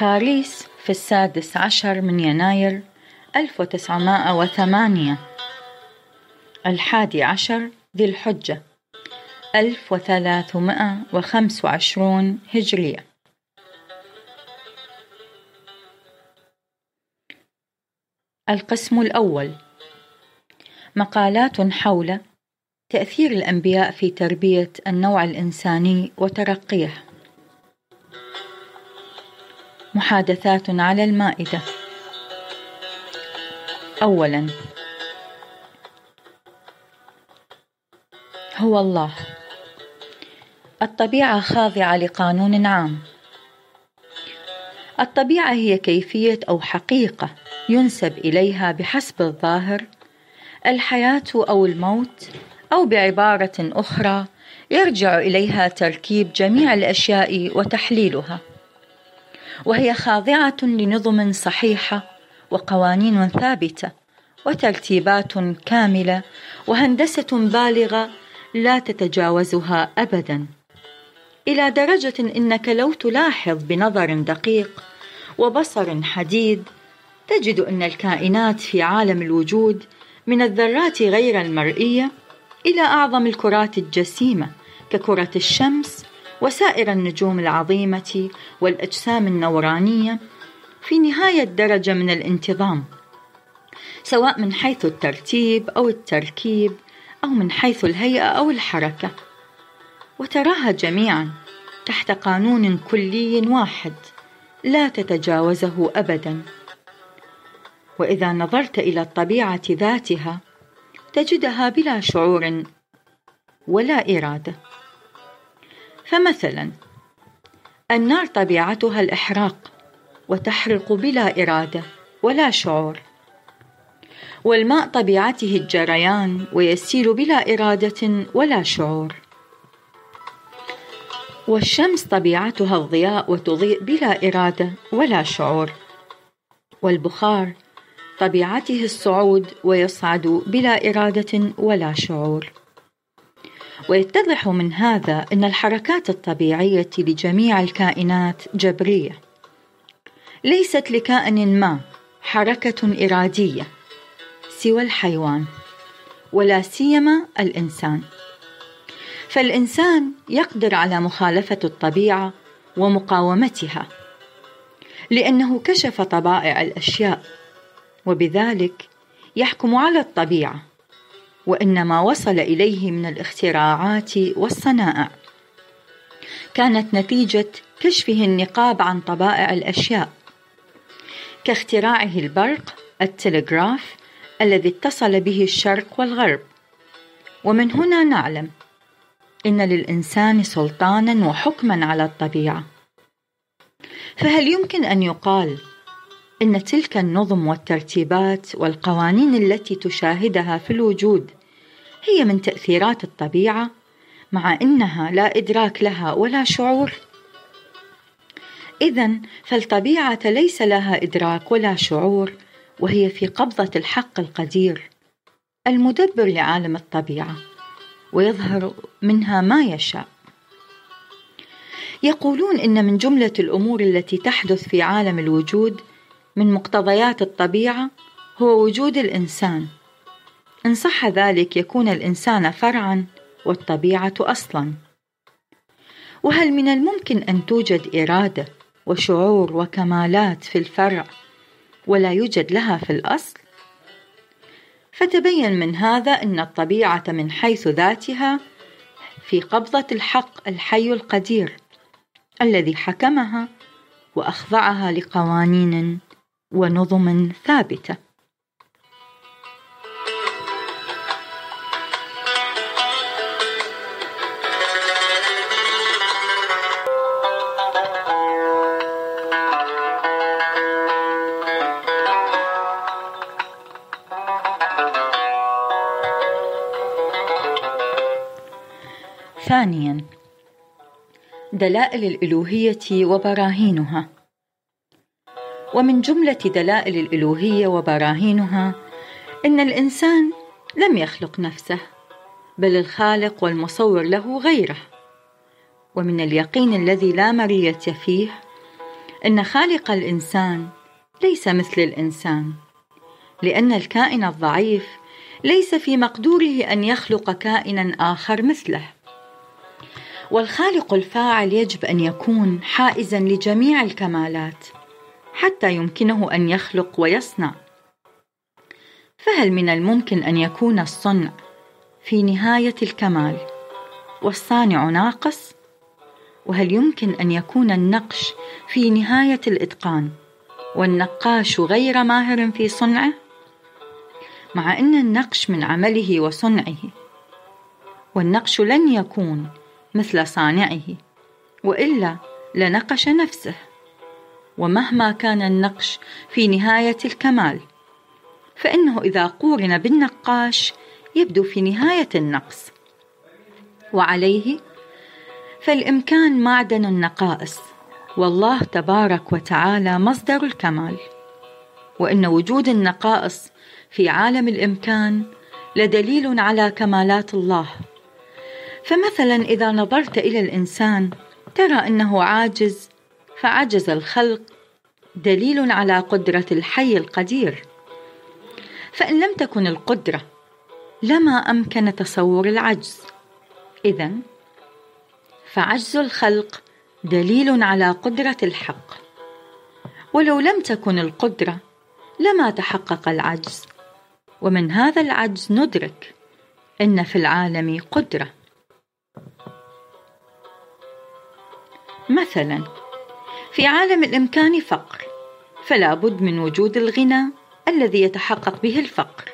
باريس في السادس عشر من يناير 1908 الحادي عشر ذي الحجة 1325 هجرية. القسم الأول. مقالات حول تأثير الأنبياء في تربية النوع الإنساني وترقيه. محادثات على المائدة. أولاً هو الله. الطبيعة خاضعة لقانون عام. الطبيعة هي كيفية أو حقيقة ينسب إليها بحسب الظاهر الحياة أو الموت أو بعبارة أخرى يرجع إليها تركيب جميع الأشياء وتحليلها. وهي خاضعة لنظم صحيحة وقوانين ثابتة وترتيبات كاملة وهندسة بالغة لا تتجاوزها أبدا. إلى درجة إنك لو تلاحظ بنظر دقيق وبصر حديد تجد أن الكائنات في عالم الوجود من الذرات غير المرئية إلى أعظم الكرات الجسيمة ككرة الشمس وسائر النجوم العظيمة والأجسام النورانية في نهاية درجة من الانتظام سواء من حيث الترتيب أو التركيب أو من حيث الهيئة أو الحركة. وتراها جميعا تحت قانون كلي واحد لا تتجاوزه أبدا. وإذا نظرت إلى الطبيعة ذاتها تجدها بلا شعور ولا إرادة. فمثلا النار طبيعتها الإحراق وتحرق بلا إرادة ولا شعور. والماء طبيعته الجريان ويسيل بلا إرادة ولا شعور. والشمس طبيعتها الضياء وتضيء بلا إرادة ولا شعور. والبخار طبيعته الصعود ويصعد بلا إرادة ولا شعور. ويتضح من هذا أن الحركات الطبيعية لجميع الكائنات جبرية. ليست لكائن ما حركة إرادية سوى الحيوان ولا سيما الإنسان. فالإنسان يقدر على مخالفة الطبيعة ومقاومتها لأنه كشف طبائع الأشياء وبذلك يحكم على الطبيعة. وإن ما وصل إليه من الاختراعات والصنائع كانت نتيجة كشفه النقاب عن طبائع الأشياء كاختراعه البرق التلغراف الذي اتصل به الشرق والغرب. ومن هنا نعلم إن للإنسان سلطانا وحكما على الطبيعة. فهل يمكن أن يقال إن تلك النظم والترتيبات والقوانين التي تشاهدها في الوجود هي من تأثيرات الطبيعة مع إنها لا إدراك لها ولا شعور. اذا فالطبيعة ليس لها إدراك ولا شعور وهي في قبضة الحق القدير. المدبر لعالم الطبيعة ويظهر منها ما يشاء. يقولون إن من جملة الأمور التي تحدث في عالم الوجود من مقتضيات الطبيعة هو وجود الإنسان. إن صح ذلك يكون الإنسان فرعا والطبيعة أصلا. وهل من الممكن أن توجد إرادة وشعور وكمالات في الفرع ولا يوجد لها في الأصل؟ فتبين من هذا أن الطبيعة من حيث ذاتها في قبضة الحق الحي القدير الذي حكمها وأخضعها لقوانين ونظم ثابتة. ثانيا. دلائل الألوهية وبراهينها. ومن جملة دلائل الألوهية وبراهينها إن الإنسان لم يخلق نفسه بل الخالق والمصور له غيره. ومن اليقين الذي لا مرية فيه إن خالق الإنسان ليس مثل الإنسان لأن الكائن الضعيف ليس في مقدوره أن يخلق كائنا آخر مثله. والخالق الفاعل يجب أن يكون حائزا لجميع الكمالات حتى يمكنه أن يخلق ويصنع. فهل من الممكن أن يكون الصنع في نهاية الكمال والصانع ناقص؟ وهل يمكن أن يكون النقش في نهاية الإتقان والنقاش غير ماهر في صنعه؟ مع أن النقش من عمله وصنعه والنقش لن يكون مثل صانعه وإلا لنقش نفسه. ومهما كان النقش في نهاية الكمال فإنه إذا قورن بالنقاش يبدو في نهاية النقص. وعليه فالإمكان معدن النقائص والله تبارك وتعالى مصدر الكمال. وإن وجود النقائص في عالم الإمكان لدليل على كمالات الله. فمثلا إذا نظرت إلى الإنسان ترى أنه عاجز فعجز الخلق دليل على قدرة الحي القدير. فإن لم تكن القدرة لما أمكن تصور العجز؟ اذا فعجز الخلق دليل على قدرة الحق. ولو لم تكن القدرة لما تحقق العجز؟ ومن هذا العجز ندرك إن في العالم قدرة. مثلا في عالم الإمكان فقر فلا بد من وجود الغنى الذي يتحقق به الفقر.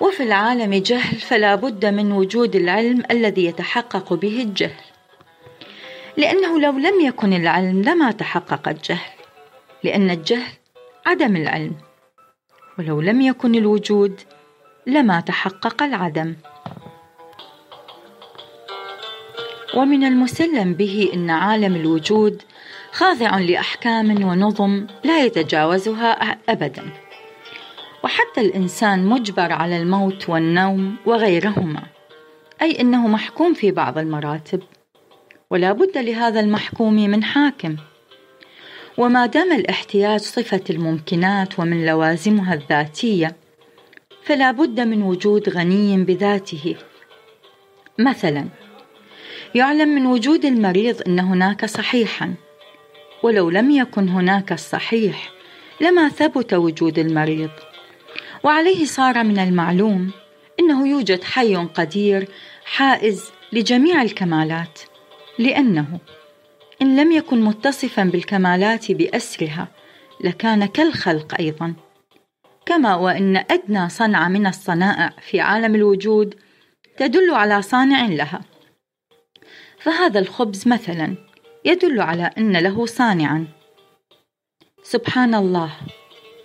وفي العالم جهل فلا بد من وجود العلم الذي يتحقق به الجهل. لأنه لو لم يكن العلم لما تحقق الجهل لأن الجهل عدم العلم. ولو لم يكن الوجود لما تحقق العدم. ومن المسلم به إن عالم الوجود خاضع لأحكام ونظم لا يتجاوزها ابدا. وحتى الإنسان مجبر على الموت والنوم وغيرهما أي إنه محكوم في بعض المراتب. ولا بد لهذا المحكوم من حاكم. وما دام الاحتياج صفة الممكنات ومن لوازمها الذاتية فلا بد من وجود غني بذاته. مثلا يعلم من وجود المريض أن هناك صحيحا ولو لم يكن هناك الصحيح لما ثبت وجود المريض. وعليه صار من المعلوم أنه يوجد حي قدير حائز لجميع الكمالات لأنه إن لم يكن متصفا بالكمالات بأسرها لكان كالخلق أيضا. كما وإن أدنى صنعه من الصنائع في عالم الوجود تدل على صانع لها. فهذا الخبز مثلا يدل على أن له صانعا. سبحان الله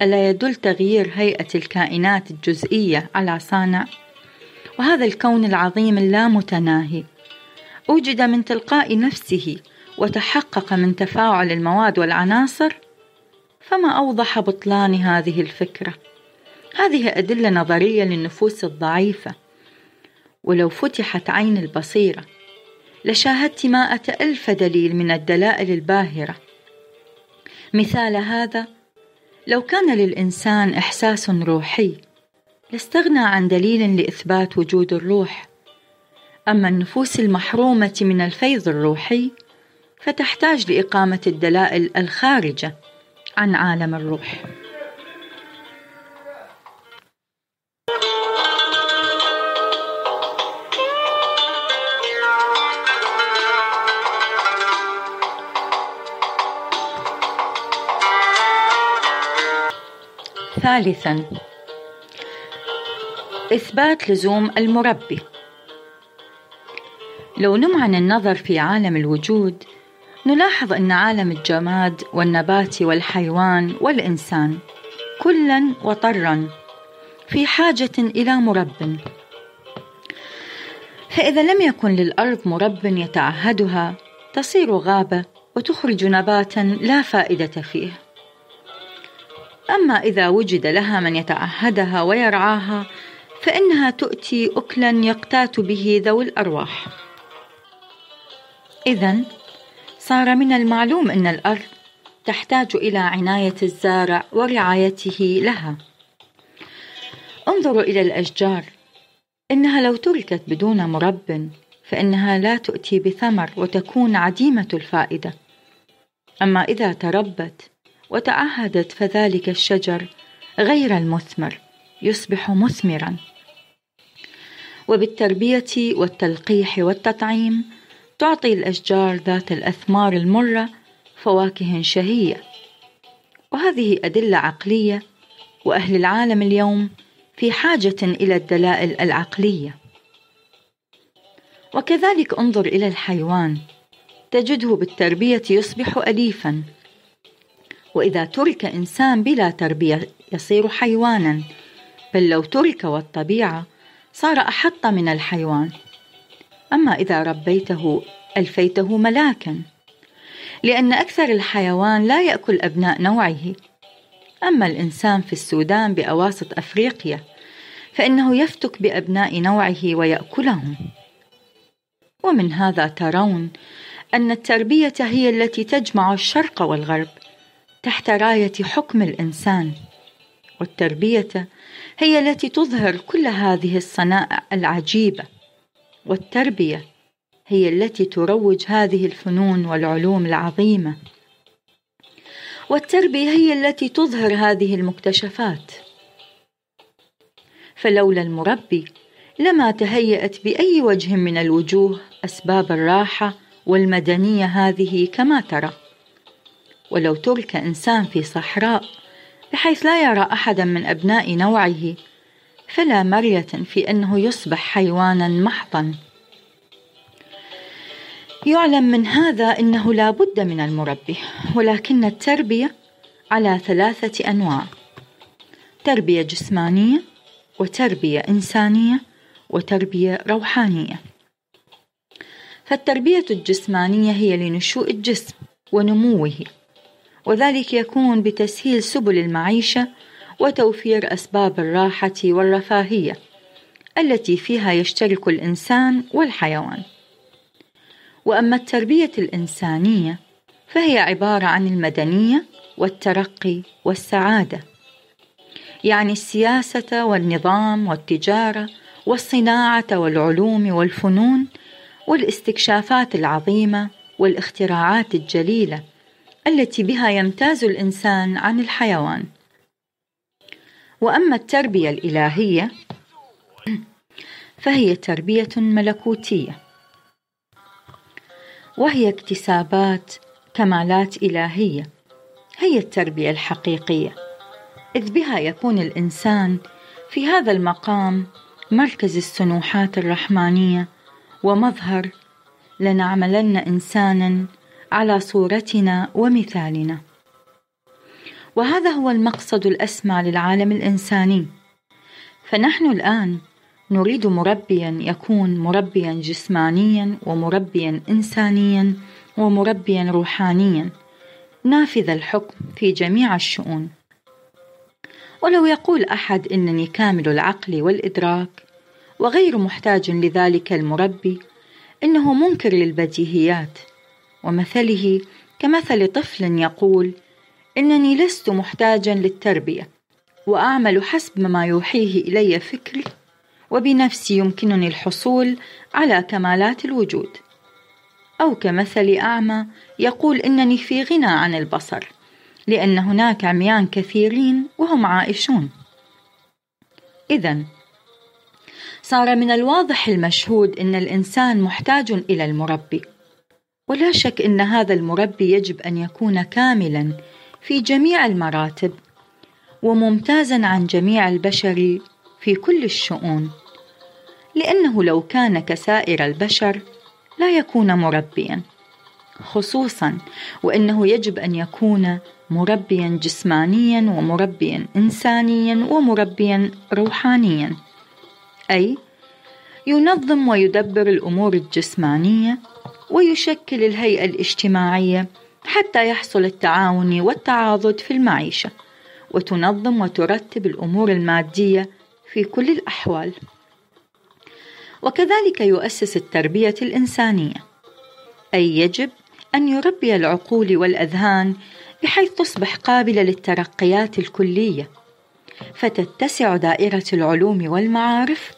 ألا يدل تغيير هيئة الكائنات الجزئية على صانع؟ وهذا الكون العظيم اللامتناهي أوجد من تلقاء نفسه وتحقق من تفاعل المواد والعناصر؟ فما أوضح بطلان هذه الفكرة؟ هذه أدلة نظرية للنفوس الضعيفة. ولو فتحت عين البصيرة لشاهدت مائة ألف دليل من الدلائل الباهرة. مثال هذا لو كان للإنسان إحساس روحي لاستغنى عن دليل لإثبات وجود الروح. أما النفوس المحرومة من الفيض الروحي فتحتاج لإقامة الدلائل الخارجة عن عالم الروح. ثالثا. إثبات لزوم المربي. لو نمعن النظر في عالم الوجود نلاحظ أن عالم الجماد والنبات والحيوان والإنسان كلا وطرا في حاجة إلى مرب. فإذا لم يكن للأرض مرب يتعهدها تصير غابة وتخرج نباتا لا فائدة فيه. أما إذا وجد لها من يتعهدها ويرعاها فإنها تؤتي أكلا يقتات به ذوي الأرواح إذا صار من المعلوم أن الأرض تحتاج إلى عناية الزارع ورعايته لها. انظروا إلى الأشجار، إنها لو تركت بدون مرب فإنها لا تؤتي بثمر وتكون عديمة الفائدة. أما إذا تربت وتعهدت فذلك الشجر غير المثمر يصبح مثمرا. وبالتربية والتلقيح والتطعيم تعطي الأشجار ذات الأثمار المرة فواكه شهية. وهذه أدلة عقلية وأهل العالم اليوم في حاجة إلى الدلائل العقلية. وكذلك انظر إلى الحيوان تجده بالتربية يصبح أليفا. وإذا ترك إنسان بلا تربية يصير حيوانا. بل لو ترك والطبيعة صار أحط من الحيوان. أما إذا ربيته ألفيته ملاكا. لأن أكثر الحيوان لا يأكل أبناء نوعه. أما الإنسان في السودان بأواسط أفريقيا فإنه يفتك بأبناء نوعه ويأكلهم. ومن هذا ترون أن التربية هي التي تجمع الشرق والغرب. تحت راية حكم الإنسان. والتربية هي التي تظهر كل هذه الصنائع العجيبة. والتربية هي التي تروج هذه الفنون والعلوم العظيمة. والتربية هي التي تظهر هذه المكتشفات. فلولا المربي لما تهيأت بأي وجه من الوجوه أسباب الراحة والمدنية هذه كما ترى. ولو ترك إنسان في صحراء بحيث لا يرى أحدا من أبناء نوعه فلا مرية في أنه يصبح حيوانا محضا. يعلم من هذا أنه لا بد من المربي ولكن التربية على ثلاثة أنواع تربية جسمانية وتربية إنسانية وتربية روحانية. فالتربية الجسمانية هي لنشوء الجسم ونموه. وذلك يكون بتسهيل سبل المعيشة وتوفير أسباب الراحة والرفاهية التي فيها يشترك الإنسان والحيوان. وأما التربية الإنسانية فهي عبارة عن المدنية والترقي والسعادة يعني السياسة والنظام والتجارة والصناعة والعلوم والفنون والاستكشافات العظيمة والاختراعات الجليلة التي بها يمتاز الإنسان عن الحيوان. وأما التربية الإلهية فهي تربية ملكوتية وهي اكتسابات كمالات إلهية هي التربية الحقيقية. إذ بها يكون الإنسان في هذا المقام مركز السنوحات الرحمانية ومظهر لنعملن إنسانا على صورتنا ومثالنا. وهذا هو المقصد الأسمى للعالم الإنساني. فنحن الآن نريد مربيا يكون مربيا جسمانيا ومربيا انسانيا ومربيا روحانيا. نافذ الحكم في جميع الشؤون. ولو يقول أحد إنني كامل العقل والإدراك وغير محتاج لذلك المربي إنه منكر للبديهيات. ومثله كمثل طفل يقول إنني لست محتاجا للتربية وأعمل حسب ما يوحيه إلي فكري وبنفسي يمكنني الحصول على كمالات الوجود. أو كمثل أعمى يقول إنني في غنى عن البصر لأن هناك عميان كثيرين وهم عائشون. اذا صار من الواضح المشهود إن الإنسان محتاج إلى المربي. ولا شك إن هذا المربي يجب أن يكون كاملا في جميع المراتب وممتازا عن جميع البشر في كل الشؤون لأنه لو كان كسائر البشر لا يكون مربيا خصوصا وأنه يجب أن يكون مربيا جسمانيا ومربيا إنسانيا ومربيا روحانيا. أي ينظم ويدبر الأمور الجسمانية ويشكل الهيئة الاجتماعية حتى يحصل التعاون والتعاضد في المعيشة وتنظم وترتب الأمور المادية في كل الأحوال. وكذلك يؤسس التربية الإنسانية. أي يجب أن يربي العقول والأذهان بحيث تصبح قابلة للترقيات الكلية. فتتسع دائرة العلوم والمعارف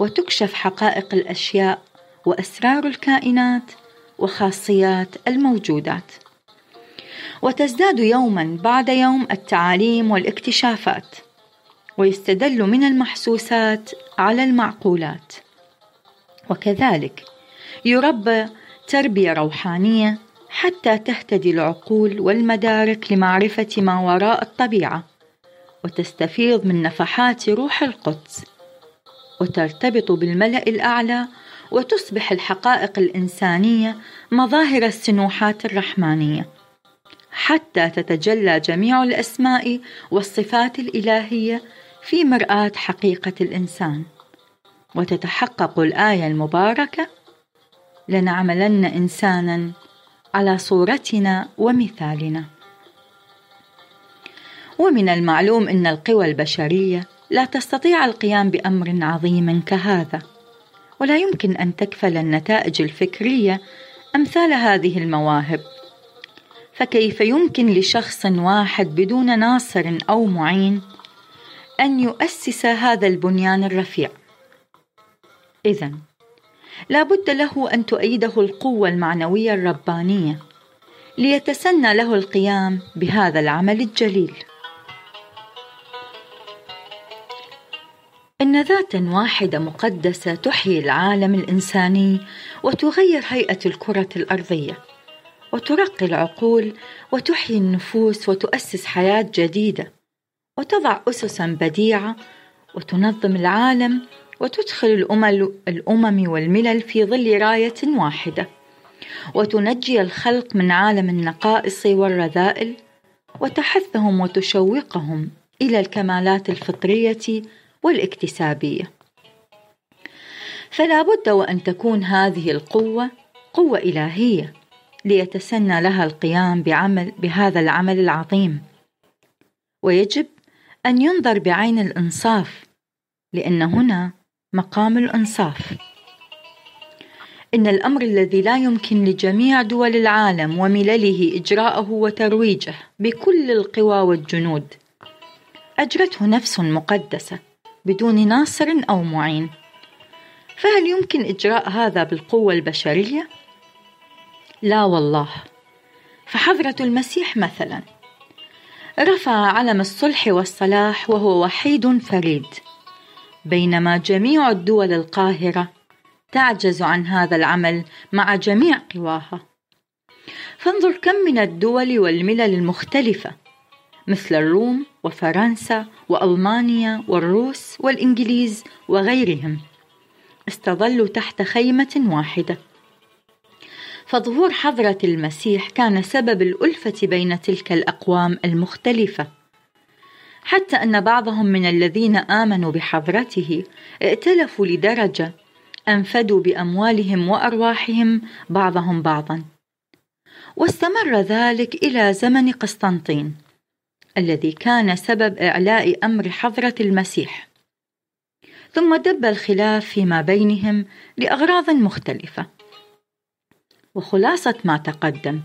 وتكشف حقائق الأشياء وأسرار الكائنات وخاصيات الموجودات. وتزداد يوما بعد يوم التعاليم والاكتشافات ويستدل من المحسوسات على المعقولات. وكذلك يربى تربية روحانية حتى تهتدي العقول والمدارك لمعرفة ما وراء الطبيعة وتستفيض من نفحات روح القدس وترتبط بالملأ الأعلى وتصبح الحقائق الإنسانية مظاهر السنوحات الرحمانية حتى تتجلى جميع الأسماء والصفات الإلهية في مرآة حقيقة الإنسان. وتتحقق الآية المباركة لنعملن انسانا على صورتنا ومثالنا ومن المعلوم إن القوى البشرية لا تستطيع القيام بأمر عظيم كهذا. ولا يمكن أن تكفل النتائج الفكرية أمثال هذه المواهب. فكيف يمكن لشخص واحد بدون ناصر أو معين أن يؤسس هذا البنيان الرفيع؟ اذا لا بد له أن تؤيده القوة المعنوية الربانية ليتسنى له القيام بهذا العمل الجليل. إن ذات واحدة مقدسة تحيي العالم الإنساني وتغير هيئة الكرة الأرضية وترقي العقول وتحيي النفوس وتؤسس حياة جديدة وتضع اسسا بديعة وتنظم العالم وتدخل الأمم والملل في ظل راية واحدة وتنجي الخلق من عالم النقائص والرذائل وتحثهم وتشوقهم إلى الكمالات الفطرية والاكتسابية. فلا بد وأن تكون هذه القوة قوة إلهية ليتسنى لها القيام بعمل بهذا العمل العظيم. ويجب أن ينظر بعين الإنصاف لأن هنا مقام الإنصاف. إن الأمر الذي لا يمكن لجميع دول العالم وملله إجراءه وترويجه بكل القوى والجنود أجرته نفس مقدسة. بدون ناصر أو معين. فهل يمكن إجراء هذا بالقوة البشرية؟ لا والله. فحضرة المسيح مثلا. رفع علم الصلح والصلاح وهو وحيد فريد. بينما جميع الدول القاهرة تعجز عن هذا العمل مع جميع قواها. فانظر كم من الدول والملل المختلفة مثل الروم وفرنسا وألمانيا والروس والإنجليز وغيرهم استظلوا تحت خيمة واحدة. فظهور حضرة المسيح كان سبب الألفة بين تلك الأقوام المختلفة. حتى أن بعضهم من الذين آمنوا بحضرته ائتلفوا لدرجة أنفدوا بأموالهم وأرواحهم بعضهم بعضا. واستمر ذلك إلى زمن قسطنطين. الذي كان سبب إعلاء أمر حضرة المسيح. ثم دب الخلاف فيما بينهم لأغراض مختلفة. وخلاصة ما تقدم.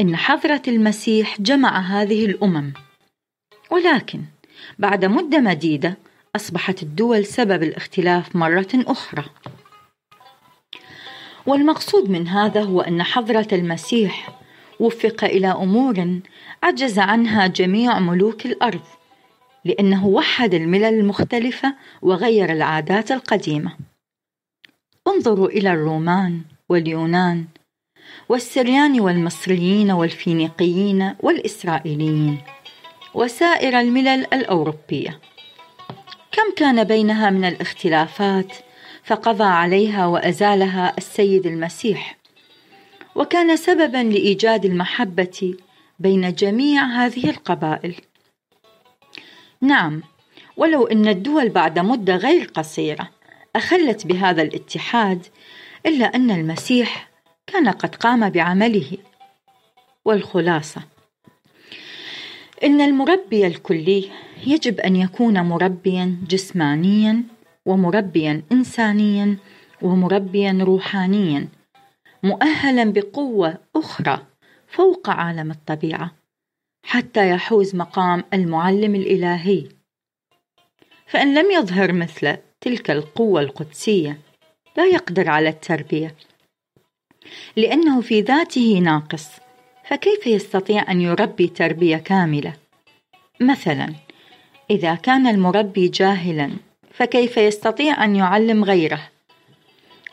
إن حضرة المسيح جمع هذه الأمم. ولكن بعد مدة مديدة أصبحت الدول سبب الاختلاف مرة أخرى. والمقصود من هذا هو إن حضرة المسيح وفق إلى أمور عجز عنها جميع ملوك الأرض لأنه وحد الملل المختلفه وغير العادات القديمة. انظروا إلى الرومان واليونان والسريان والمصريين والفينيقيين والإسرائيليين وسائر الملل الأوروبية. كم كان بينها من الاختلافات فقضى عليها وأزالها السيد المسيح وكان سببا لإيجاد المحبة بين جميع هذه القبائل. نعم ولو إن الدول بعد مدة غير قصيرة أخلت بهذا الاتحاد إلا أن المسيح كان قد قام بعمله. والخلاصة إن المربي الكلي يجب أن يكون مربيا جسمانيا ومربيا انسانيا ومربيا روحانيا. مؤهلا بقوة أخرى فوق عالم الطبيعة حتى يحوز مقام المعلم الإلهي فإن لم يظهر مثل تلك القوة القدسية لا يقدر على التربية لأنه في ذاته ناقص فكيف يستطيع أن يربي تربية كاملة؟ مثلا إذا كان المربي جاهلا فكيف يستطيع أن يعلم غيره؟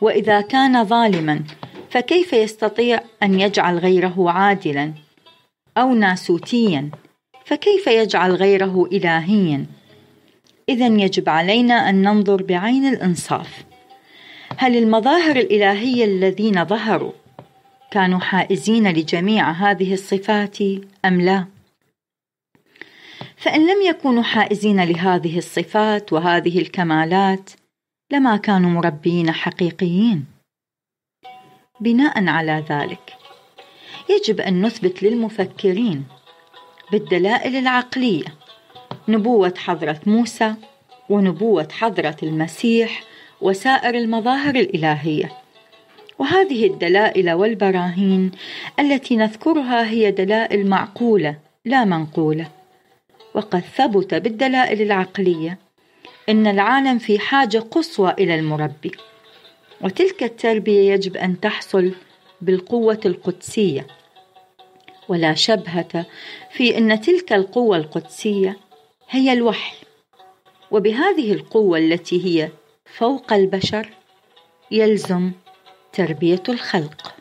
وإذا كان ظالما فكيف يستطيع أن يجعل غيره عادلا؟ أو ناسوتيا فكيف يجعل غيره إلهيا؟ إذا يجب علينا أن ننظر بعين الإنصاف هل المظاهر الإلهية الذين ظهروا كانوا حائزين لجميع هذه الصفات أم لا؟ فإن لم يكونوا حائزين لهذه الصفات وهذه الكمالات لما كانوا مربين حقيقيين. بناء على ذلك يجب أن نثبت للمفكرين بالدلائل العقلية نبوة حضرة موسى ونبوة حضرة المسيح وسائر المظاهر الإلهية. وهذه الدلائل والبراهين التي نذكرها هي دلائل معقولة لا منقولة. وقد ثبت بالدلائل العقلية إن العالم في حاجة قصوى إلى المربي. وتلك التربية يجب أن تحصل بالقوة القدسية. ولا شبهة في أن تلك القوة القدسية هي الوحي وبهذه القوة التي هي فوق البشر يلزم تربية الخلق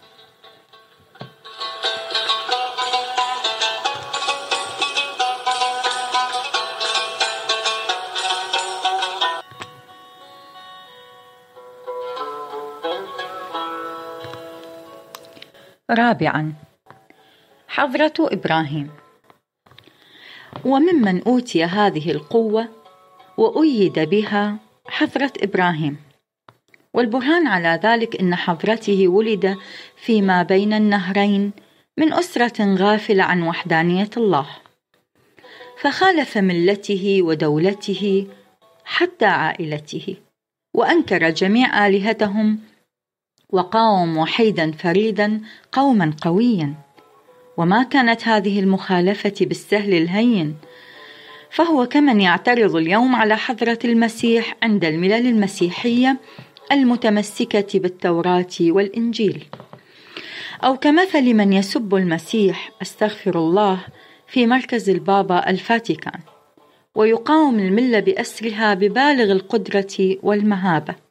رابعا. حضرة إبراهيم. وممن أوتي هذه القوة وأيد بها حضرة إبراهيم. والبرهان على ذلك أن حضرته ولد فيما بين النهرين من أسرة غافلة عن وحدانية الله. فخالف ملته ودولته حتى عائلته وأنكر جميع آلهتهم وقاوم وحيدا فريدا قوما قويا. وما كانت هذه المخالفة بالسهل الهين فهو كمن يعترض اليوم على حضرة المسيح عند الملل المسيحية المتمسكة بالتوراة والإنجيل. أو كمثل من يسب المسيح أستغفر الله في مركز البابا الفاتيكان ويقاوم الملة بأسرها ببالغ القدرة والمهابة.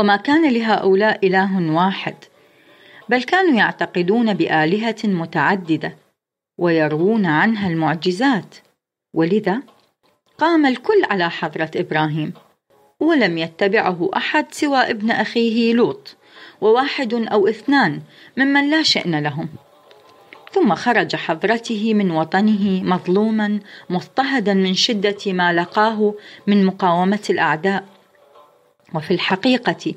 وما كان لهؤلاء إله واحد بل كانوا يعتقدون بآلهة متعددة ويروون عنها المعجزات. ولذا قام الكل على حضرة إبراهيم ولم يتبعه أحد سوى ابن أخيه لوط وواحد أو اثنان ممن لا شأن لهم. ثم خرج حضرته من وطنه مظلوما مضطهدا من شدة ما لقاه من مقاومة الأعداء. وفي الحقيقة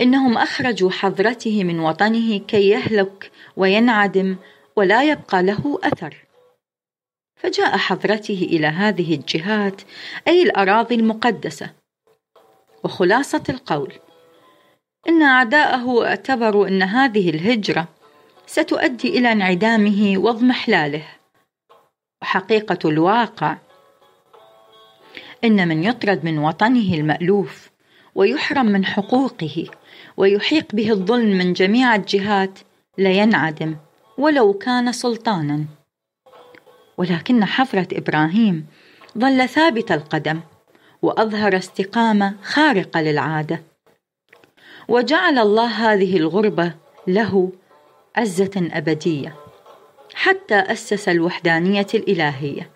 إنهم أخرجوا حضرته من وطنه كي يهلك وينعدم ولا يبقى له أثر. فجاء حضرته إلى هذه الجهات أي الأراضي المقدسة وخلاصة القول إن أعداءه اعتبروا أن هذه الهجرة ستؤدي إلى انعدامه واضمحلاله وحقيقة الواقع إن من يطرد من وطنه المألوف ويحرم من حقوقه ويحيق به الظلم من جميع الجهات لينعدم ولو كان سلطانا. ولكن حفرة إبراهيم ظل ثابت القدم وأظهر استقامة خارقة للعادة. وجعل الله هذه الغربة له عزة أبدية حتى أسس الوحدانية الإلهية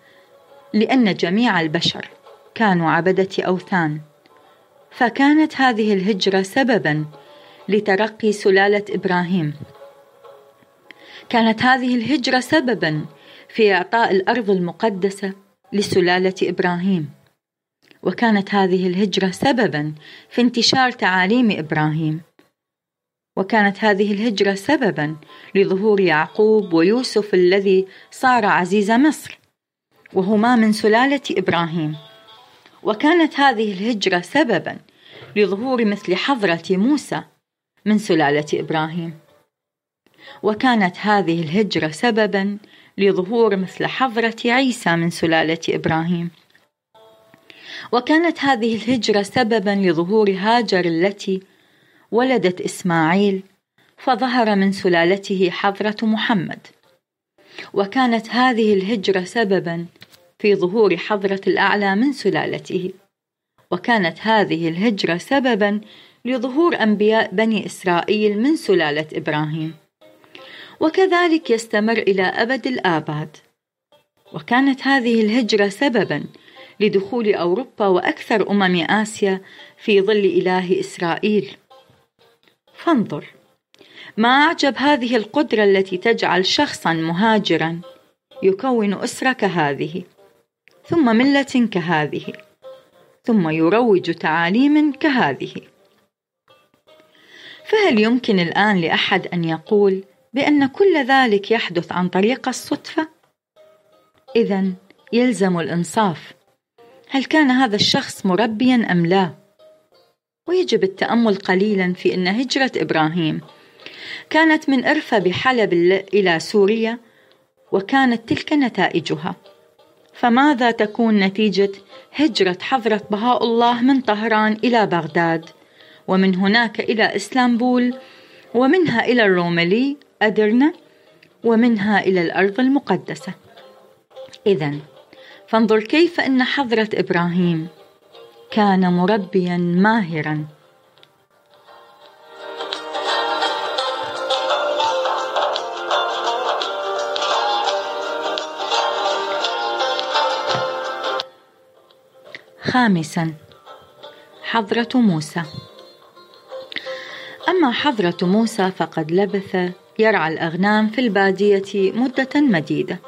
لأن جميع البشر كانوا عبدة أوثان. فكانت هذه الهجرة سببا لترقي سلالة إبراهيم. كانت هذه الهجرة سببا في إعطاء الأرض المقدسة لسلالة إبراهيم. وكانت هذه الهجرة سببا في انتشار تعاليم إبراهيم. وكانت هذه الهجرة سببا لظهور يعقوب ويوسف الذي صار عزيز مصر وهما من سلالة إبراهيم. وكانت هذه الهجرة سببا لظهور مثل حضرة موسى من سلالة إبراهيم. وكانت هذه الهجرة سببا لظهور مثل حضرة عيسى من سلالة إبراهيم. وكانت هذه الهجرة سببا لظهور هاجر التي ولدت إسماعيل فظهر من سلالته حضرة محمد. وكانت هذه الهجرة سببا في ظهور حضرة الأعلى من سلالته. وكانت هذه الهجرة سببا لظهور أنبياء بني إسرائيل من سلالة إبراهيم. وكذلك يستمر إلى أبد الآباد. وكانت هذه الهجرة سببا لدخول أوروبا وأكثر أمم آسيا في ظل إله إسرائيل. فانظر ما أعجب هذه القدرة التي تجعل شخصا مهاجرا يكون أسرة كهذه ثم ملة كهذه ثم يروج تعاليم كهذه فهل يمكن الآن لأحد أن يقول بأن كل ذلك يحدث عن طريق الصدفة؟ إذا يلزم الإنصاف هل كان هذا الشخص مربيا أم لا؟ ويجب التأمل قليلا في أن هجرة إبراهيم كانت من إرفا بحلب إلى سوريا وكانت تلك نتائجها فماذا تكون نتيجة هجرة حضرة بهاء الله من طهران إلى بغداد؟ ومن هناك إلى إسلامبول ومنها إلى الروملي أدرنا ومنها إلى الأرض المقدسة. إذا فانظر كيف أن حضرة إبراهيم كان مربيا ماهرا. خامسا. حضرة موسى. أما حضرة موسى فقد لبث يرعى الأغنام في البادية مدة مديدة.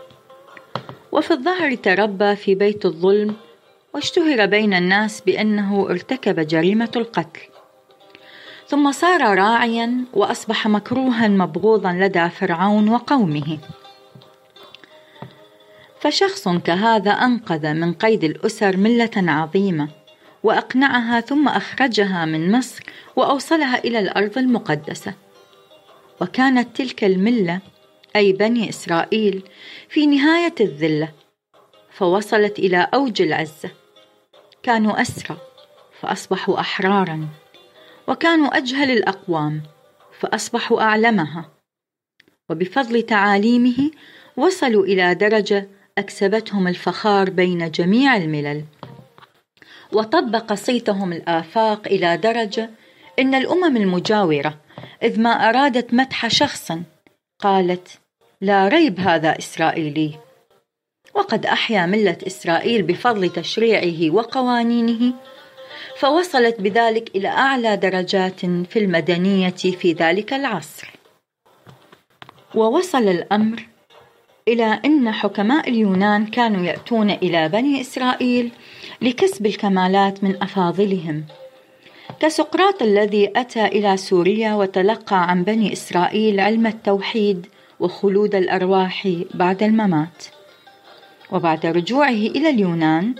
وفي الظهر تربى في بيت الظلم واشتهر بين الناس بأنه ارتكب جريمة القتل. ثم صار راعيا وأصبح مكروها مبغوضا لدى فرعون وقومه. فشخص كهذا أنقذ من قيد الأسر ملة عظيمة وأقنعها ثم أخرجها من مصر وأوصلها إلى الأرض المقدسة. وكانت تلك الملة أي بني إسرائيل في نهاية الذلة فوصلت إلى أوج العزة. كانوا أسرى فأصبحوا أحرارا. وكانوا أجهل الأقوام فأصبحوا أعلمها. وبفضل تعاليمه وصلوا إلى درجة أكسبتهم الفخار بين جميع الملل. وطبق صيتهم الآفاق إلى درجة إن الأمم المجاورة إذ ما أرادت مدح شخص قالت لا ريب هذا إسرائيلي. وقد أحيا ملة إسرائيل بفضل تشريعه وقوانينه فوصلت بذلك إلى أعلى درجات في المدنية في ذلك العصر. ووصل الأمر إلى أن حكماء اليونان كانوا يأتون إلى بني إسرائيل لكسب الكمالات من أفاضلهم. كسقراط الذي أتى إلى سوريا وتلقى عن بني إسرائيل علم التوحيد وخلود الأرواح بعد الممات. وبعد رجوعه إلى اليونان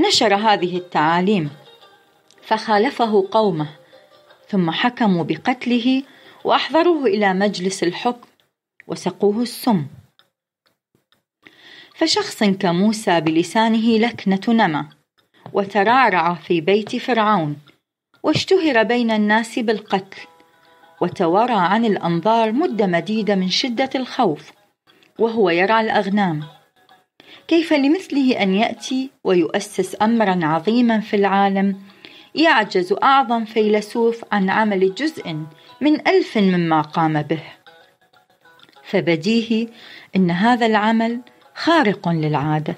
نشر هذه التعاليم. فخالفه قومه ثم حكموا بقتله وأحضروه إلى مجلس الحكم وسقوه السم. فشخص كموسى بلسانه لكنة نمى وترعرع في بيت فرعون واشتهر بين الناس بالقتل وتوارى عن الأنظار مدة مديدة من شدة الخوف وهو يرعى الأغنام. كيف لمثله أن يأتي ويؤسس أمرا عظيما في العالم يعجز أعظم فيلسوف عن عمل جزء من ألف مما قام به. فبديهي أن هذا العمل خارق للعادة.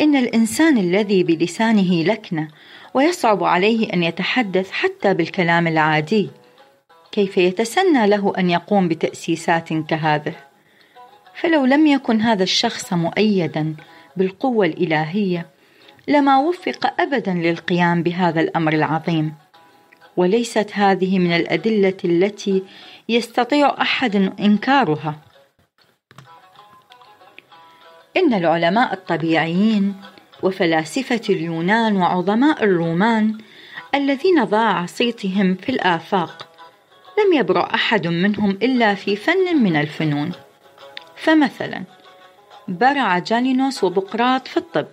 إن الإنسان الذي بلسانه لكنة ويصعب عليه أن يتحدث حتى بالكلام العادي كيف يتسنى له أن يقوم بتأسيسات كهذه؟ فلو لم يكن هذا الشخص مؤيدا بالقوة الإلهية لما وفق ابدا للقيام بهذا الأمر العظيم. وليست هذه من الأدلة التي يستطيع أحد إنكارها. إن العلماء الطبيعيين وفلاسفة اليونان وعظماء الرومان الذين ضاع صيتهم في الآفاق لم يبرع أحد منهم إلا في فن من الفنون. فمثلا برع جالينوس وبقراط في الطب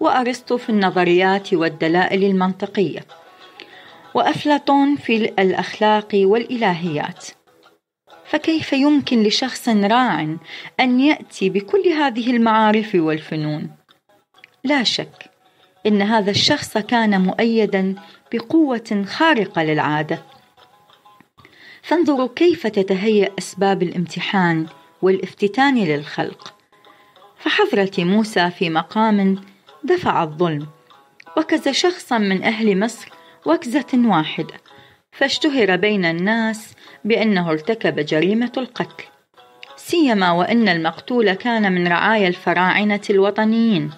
وأرسطو في النظريات والدلائل المنطقية وأفلاطون في الأخلاق والإلهيات. فكيف يمكن لشخص راع أن يأتي بكل هذه المعارف والفنون؟ لا شك إن هذا الشخص كان مؤيدا بقوة خارقة للعادة. فانظروا كيف تتهيأ أسباب الامتحان والافتتان للخلق. فحضرة موسى في مقام دفع الظلم وكز شخصا من أهل مصر وكزة واحدة. فاشتهر بين الناس بأنه ارتكب جريمة القتل. سيما وأن المقتول كان من رعايا الفراعنة الوطنيين.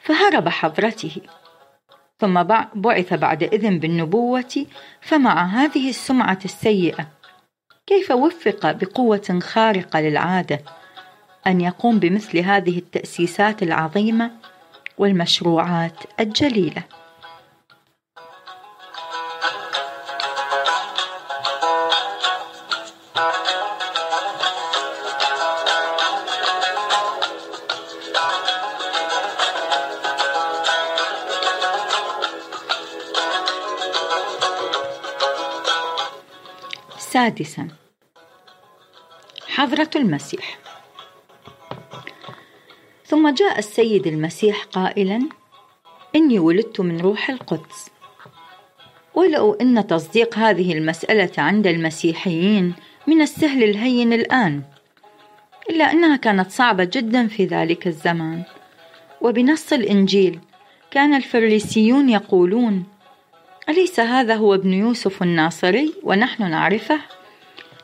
فهرب حضرته. ثم بعث بعد إذن بالنبوة فمع هذه السمعة السيئة كيف وفق بقوة خارقة للعادة أن يقوم بمثل هذه التأسيسات العظيمة والمشروعات الجليلة؟ سادسا. حضرة المسيح. ثم جاء السيد المسيح قائلا إني ولدت من روح القدس. ولو أن تصديق هذه المسألة عند المسيحيين من السهل الهين الآن إلا أنها كانت صعبة جدا في ذلك الزمان. وبنص الإنجيل كان الفريسيون يقولون أليس هذا هو ابن يوسف الناصري ونحن نعرفه؟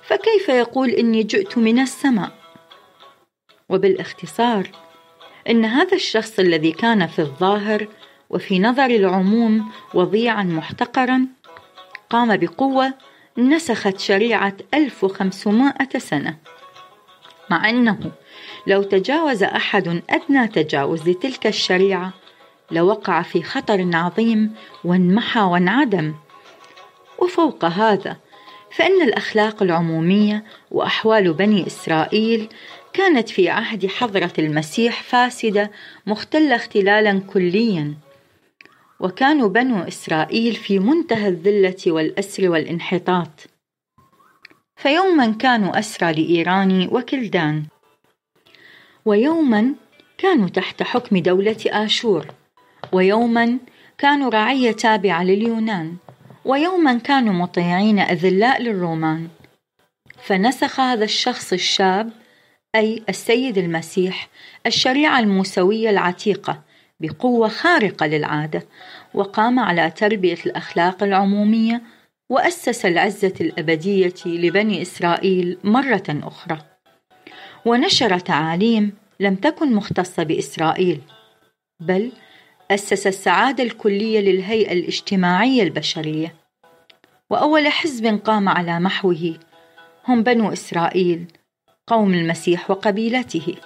فكيف يقول إني جئت من السماء؟ وبالاختصار إن هذا الشخص الذي كان في الظاهر وفي نظر العموم وضيعا محتقرا قام بقوة نسخت شريعة 1500 سنة. مع أنه لو تجاوز أحد أدنى تجاوز لتلك الشريعة لوقع في خطر عظيم وانمحى وانعدم. وفوق هذا فإن الأخلاق العمومية وأحوال بني إسرائيل كانت في عهد حضرة المسيح فاسدة مختلة اختلالا كليا. وكانوا بنو إسرائيل في منتهى الذلة والأسر والانحطاط. فيوما كانوا أسرى لإيران وكلدان. ويوما كانوا تحت حكم دولة آشور. ويوما كانوا رعية تابعة لليونان ويوما كانوا مطيعين أذلاء للرومان. فنسخ هذا الشخص الشاب أي السيد المسيح الشريعة الموسوية العتيقة بقوة خارقة للعادة وقام على تربية الأخلاق العمومية وأسس العزة الأبدية لبني إسرائيل مرة أخرى. ونشر تعاليم لم تكن مختصة بإسرائيل بل أسس السعادة الكلية للهيئة الاجتماعية البشرية. وأول حزب قام على محوه هم بنو إسرائيل قوم المسيح وقبيلته.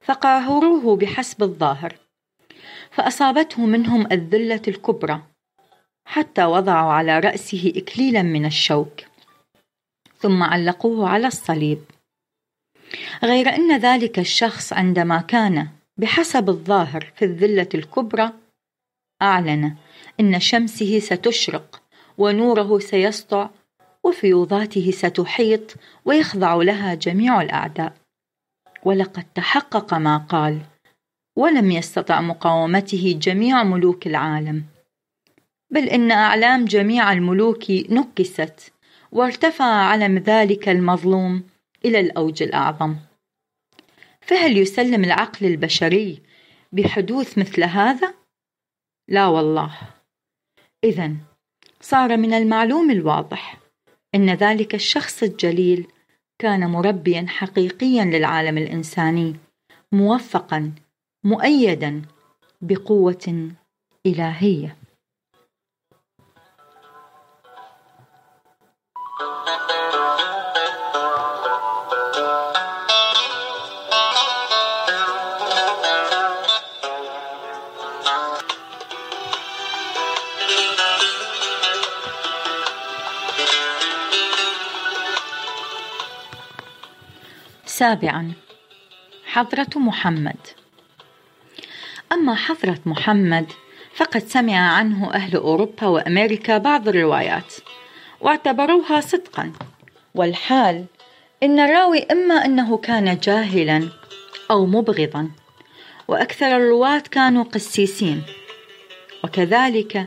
فقاهروه بحسب الظاهر فأصابته منهم الذلة الكبرى حتى وضعوا على رأسه إكليلا من الشوك ثم علقوه على الصليب. غير أن ذلك الشخص عندما كان بحسب الظاهر في الذلة الكبرى أعلن إن شمسه ستشرق ونوره سيسطع وفيوضاته ستحيط ويخضع لها جميع الأعداء. ولقد تحقق ما قال ولم يستطع مقاومته جميع ملوك العالم. بل إن أعلام جميع الملوك نكست وارتفع علم ذلك المظلوم إلى الأوج الأعظم. فهل يسلم العقل البشري بحدوث مثل هذا؟ لا والله إذا صار من المعلوم الواضح أن ذلك الشخص الجليل كان مربيا حقيقيا للعالم الإنساني موفقا مؤيدا بقوة إلهية سابعا حضرة محمد. أما حضرة محمد فقد سمع عنه أهل أوروبا وأمريكا بعض الروايات واعتبروها صدقا. والحال إن الراوي إما أنه كان جاهلا أو مبغضا وأكثر الرواة كانوا قسيسين. وكذلك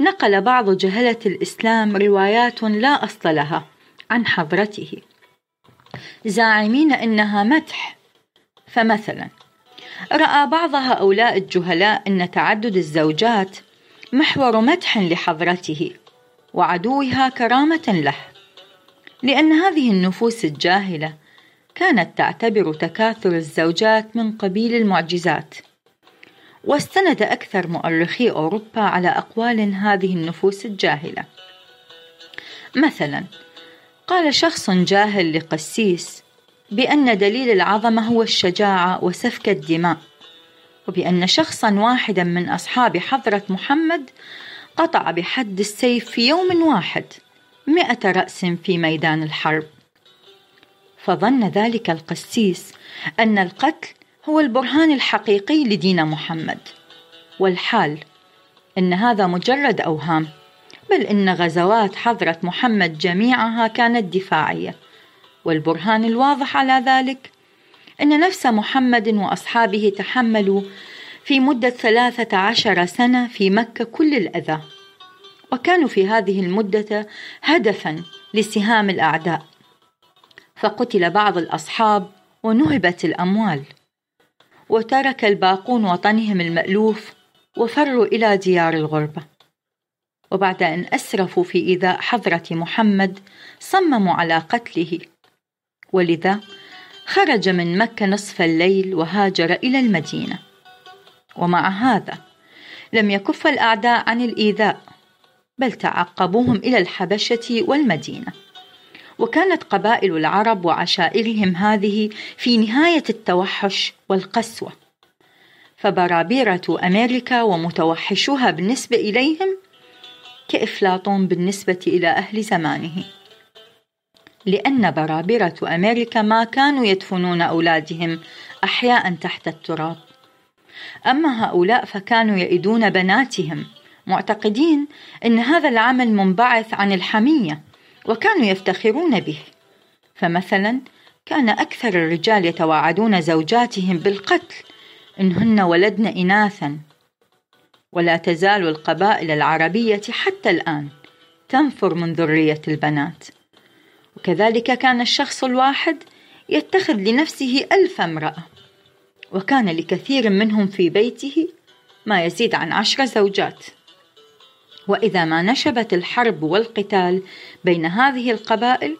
نقل بعض جهلة الإسلام روايات لا أصل لها عن حضرته. زاعمين إنها مدح. فمثلا رأى بعض هؤلاء الجهلاء أن تعدد الزوجات محور مدح لحضرته وعدوها كرامة له لأن هذه النفوس الجاهلة كانت تعتبر تكاثر الزوجات من قبيل المعجزات. واستند أكثر مؤرخي أوروبا على أقوال هذه النفوس الجاهلة. مثلا قال شخص جاهل لقسيس بأن دليل العظمة هو الشجاعة وسفك الدماء وبأن شخصا واحدا من أصحاب حضرة محمد قطع بحد السيف في يوم واحد مئة رأس في ميدان الحرب. فظن ذلك القسيس أن القتل هو البرهان الحقيقي لدين محمد والحال إن هذا مجرد أوهام. بل إن غزوات حضرة محمد جميعها كانت دفاعية. والبرهان الواضح على ذلك إن نفس محمد وأصحابه تحملوا في مدة ثلاثة عشر سنة في مكة كل الأذى. وكانوا في هذه المدة هدفا لسهام الأعداء. فقتل بعض الأصحاب ونهبت الأموال. وترك الباقون وطنهم المألوف وفروا إلى ديار الغربة. وبعد أن أسرفوا في إيذاء حضرة محمد صمموا على قتله. ولذا خرج من مكة نصف الليل وهاجر إلى المدينة. ومع هذا لم يكف الأعداء عن الإيذاء بل تعقبوهم إلى الحبشة والمدينة. وكانت قبائل العرب وعشائرهم هذه في نهاية التوحش والقسوة. فبرابرة أمريكا ومتوحشوها بالنسبة إليهم كإفلاطون بالنسبة إلى أهل زمانه؟ لأن برابرة أمريكا ما كانوا يدفنون أولادهم أحياء تحت التراب. أما هؤلاء فكانوا يئدون بناتهم معتقدين أن هذا العمل منبعث عن الحمية وكانوا يفتخرون به. فمثلا كان أكثر الرجال يتواعدون زوجاتهم بالقتل إنهن ولدن إناثا. ولا تزال القبائل العربية حتى الآن تنفر من ذرية البنات. وكذلك كان الشخص الواحد يتخذ لنفسه ألف امرأة. وكان لكثير منهم في بيته ما يزيد عن عشر زوجات. وإذا ما نشبت الحرب والقتال بين هذه القبائل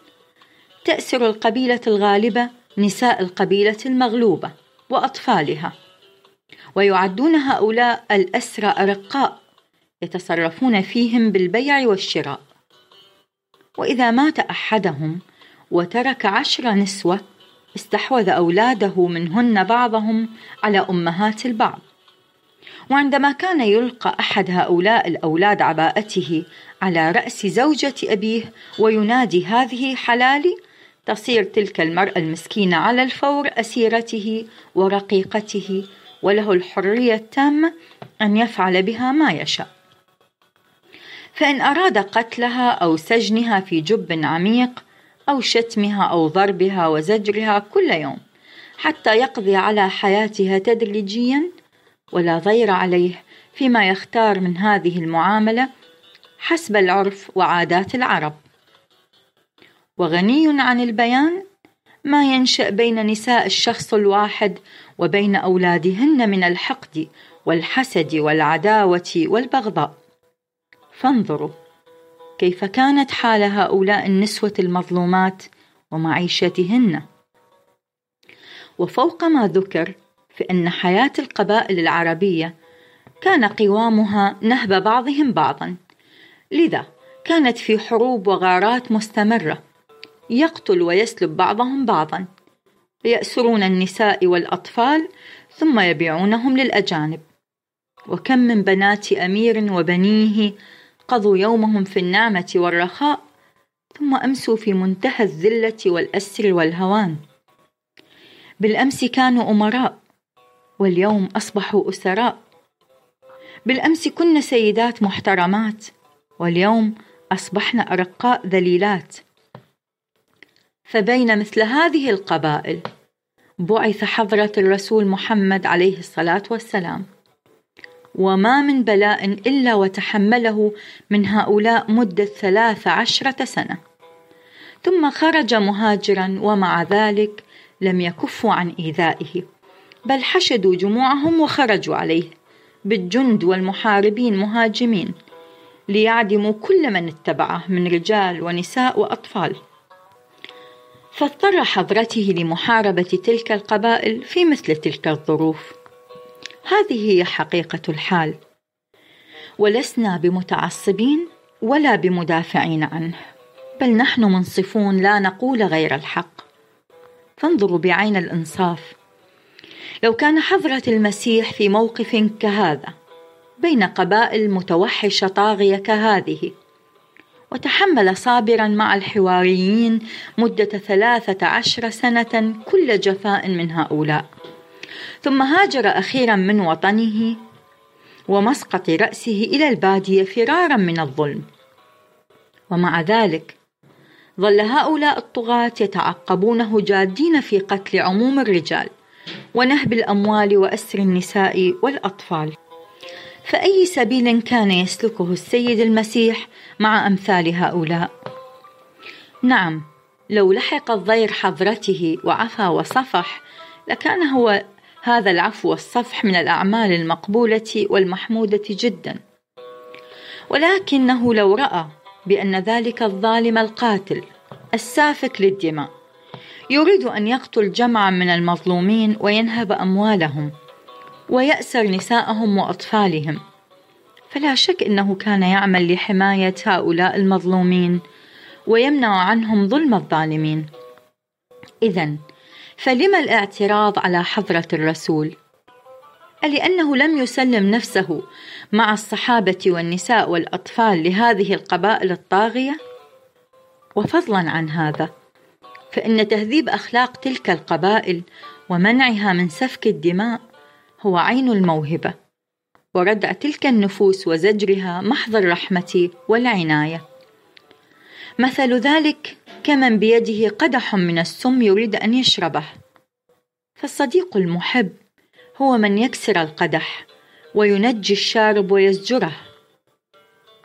تأسر القبيلة الغالبة نساء القبيلة المغلوبة وأطفالها. ويعدون هؤلاء الأسرى أرقاء يتصرفون فيهم بالبيع والشراء. وإذا مات أحدهم وترك عشر نسوة استحوذ أولاده منهن بعضهم على أمهات البعض. وعندما كان يلقى أحد هؤلاء الأولاد عباءته على رأس زوجة أبيه وينادي هذه حلالي تصير تلك المرأة المسكينة على الفور أسيرته ورقيقته وله الحرية التامة أن يفعل بها ما يشاء. فإن أراد قتلها أو سجنها في جب عميق أو شتمها أو ضربها وزجرها كل يوم حتى يقضي على حياتها تدريجيا ولا ضير عليه فيما يختار من هذه المعاملة حسب العرف وعادات العرب. وغني عن البيان ما ينشأ بين نساء الشخص الواحد وبين أولادهن من الحقد والحسد والعداوة والبغضاء. فانظروا كيف كانت حال هؤلاء النسوة المظلومات ومعيشتهن. وفوق ما ذكر في أن حياة القبائل العربية كان قوامها نهب بعضهم بعضا. لذا كانت في حروب وغارات مستمرة يقتل ويسلب بعضهم بعضا. يأسرون النساء والأطفال ثم يبيعونهم للأجانب. وكم من بنات أمير وبنيه قضوا يومهم في النعمة والرخاء ثم أمسوا في منتهى الذلة والأسر والهوان. بالأمس كانوا أمراء واليوم أصبحوا أسراء. بالأمس كن سيدات محترمات واليوم أصبحن أرقاء ذليلات. فبين مثل هذه القبائل بعث حضرة الرسول محمد عليه الصلاة والسلام. وما من بلاء إلا وتحمله من هؤلاء مدة ثلاث عشرة سنة. ثم خرج مهاجرا ومع ذلك لم يكفوا عن إيذائه بل حشدوا جموعهم وخرجوا عليه بالجند والمحاربين مهاجمين ليعدموا كل من اتبعه من رجال ونساء وأطفال. فاضطر حضرته لمحاربة تلك القبائل في مثل تلك الظروف. هذه هي حقيقة الحال. ولسنا بمتعصبين ولا بمدافعين عنه. بل نحن منصفون لا نقول غير الحق. فانظروا بعين الإنصاف. لو كان حضرة المسيح في موقف كهذا بين قبائل متوحشة طاغية كهذه وتحمل صابرا مع الحواريين مدة ثلاثة عشر سنة كل جفاء من هؤلاء. ثم هاجر أخيرا من وطنه ومسقط رأسه إلى البادية فرارا من الظلم. ومع ذلك ظل هؤلاء الطغاة يتعقبونه جادين في قتل عموم الرجال ونهب الأموال وأسر النساء والأطفال. فأي سبيل كان يسلكه السيد المسيح مع أمثال هؤلاء؟ نعم لو لحق الضير حضرته وعفى وصفح لكان هو هذا العفو والصفح من الأعمال المقبولة والمحمودة جدا. ولكنه لو رأى بأن ذلك الظالم القاتل السافك للدماء يريد أن يقتل جمعا من المظلومين وينهب أموالهم. ويأسر نساءهم وأطفالهم فلا شك أنه كان يعمل لحماية هؤلاء المظلومين ويمنع عنهم ظلم الظالمين إذا فلما الاعتراض على حضرة الرسول؟ لأنه لم يسلم نفسه مع الصحابة والنساء والأطفال لهذه القبائل الطاغية؟ وفضلا عن هذا فإن تهذيب أخلاق تلك القبائل ومنعها من سفك الدماء هو عين الموهبة. وردع تلك النفوس وزجرها محض الرحمة والعناية. مثل ذلك كمن بيده قدح من السم يريد أن يشربه. فالصديق المحب هو من يكسر القدح وينجي الشارب ويزجره.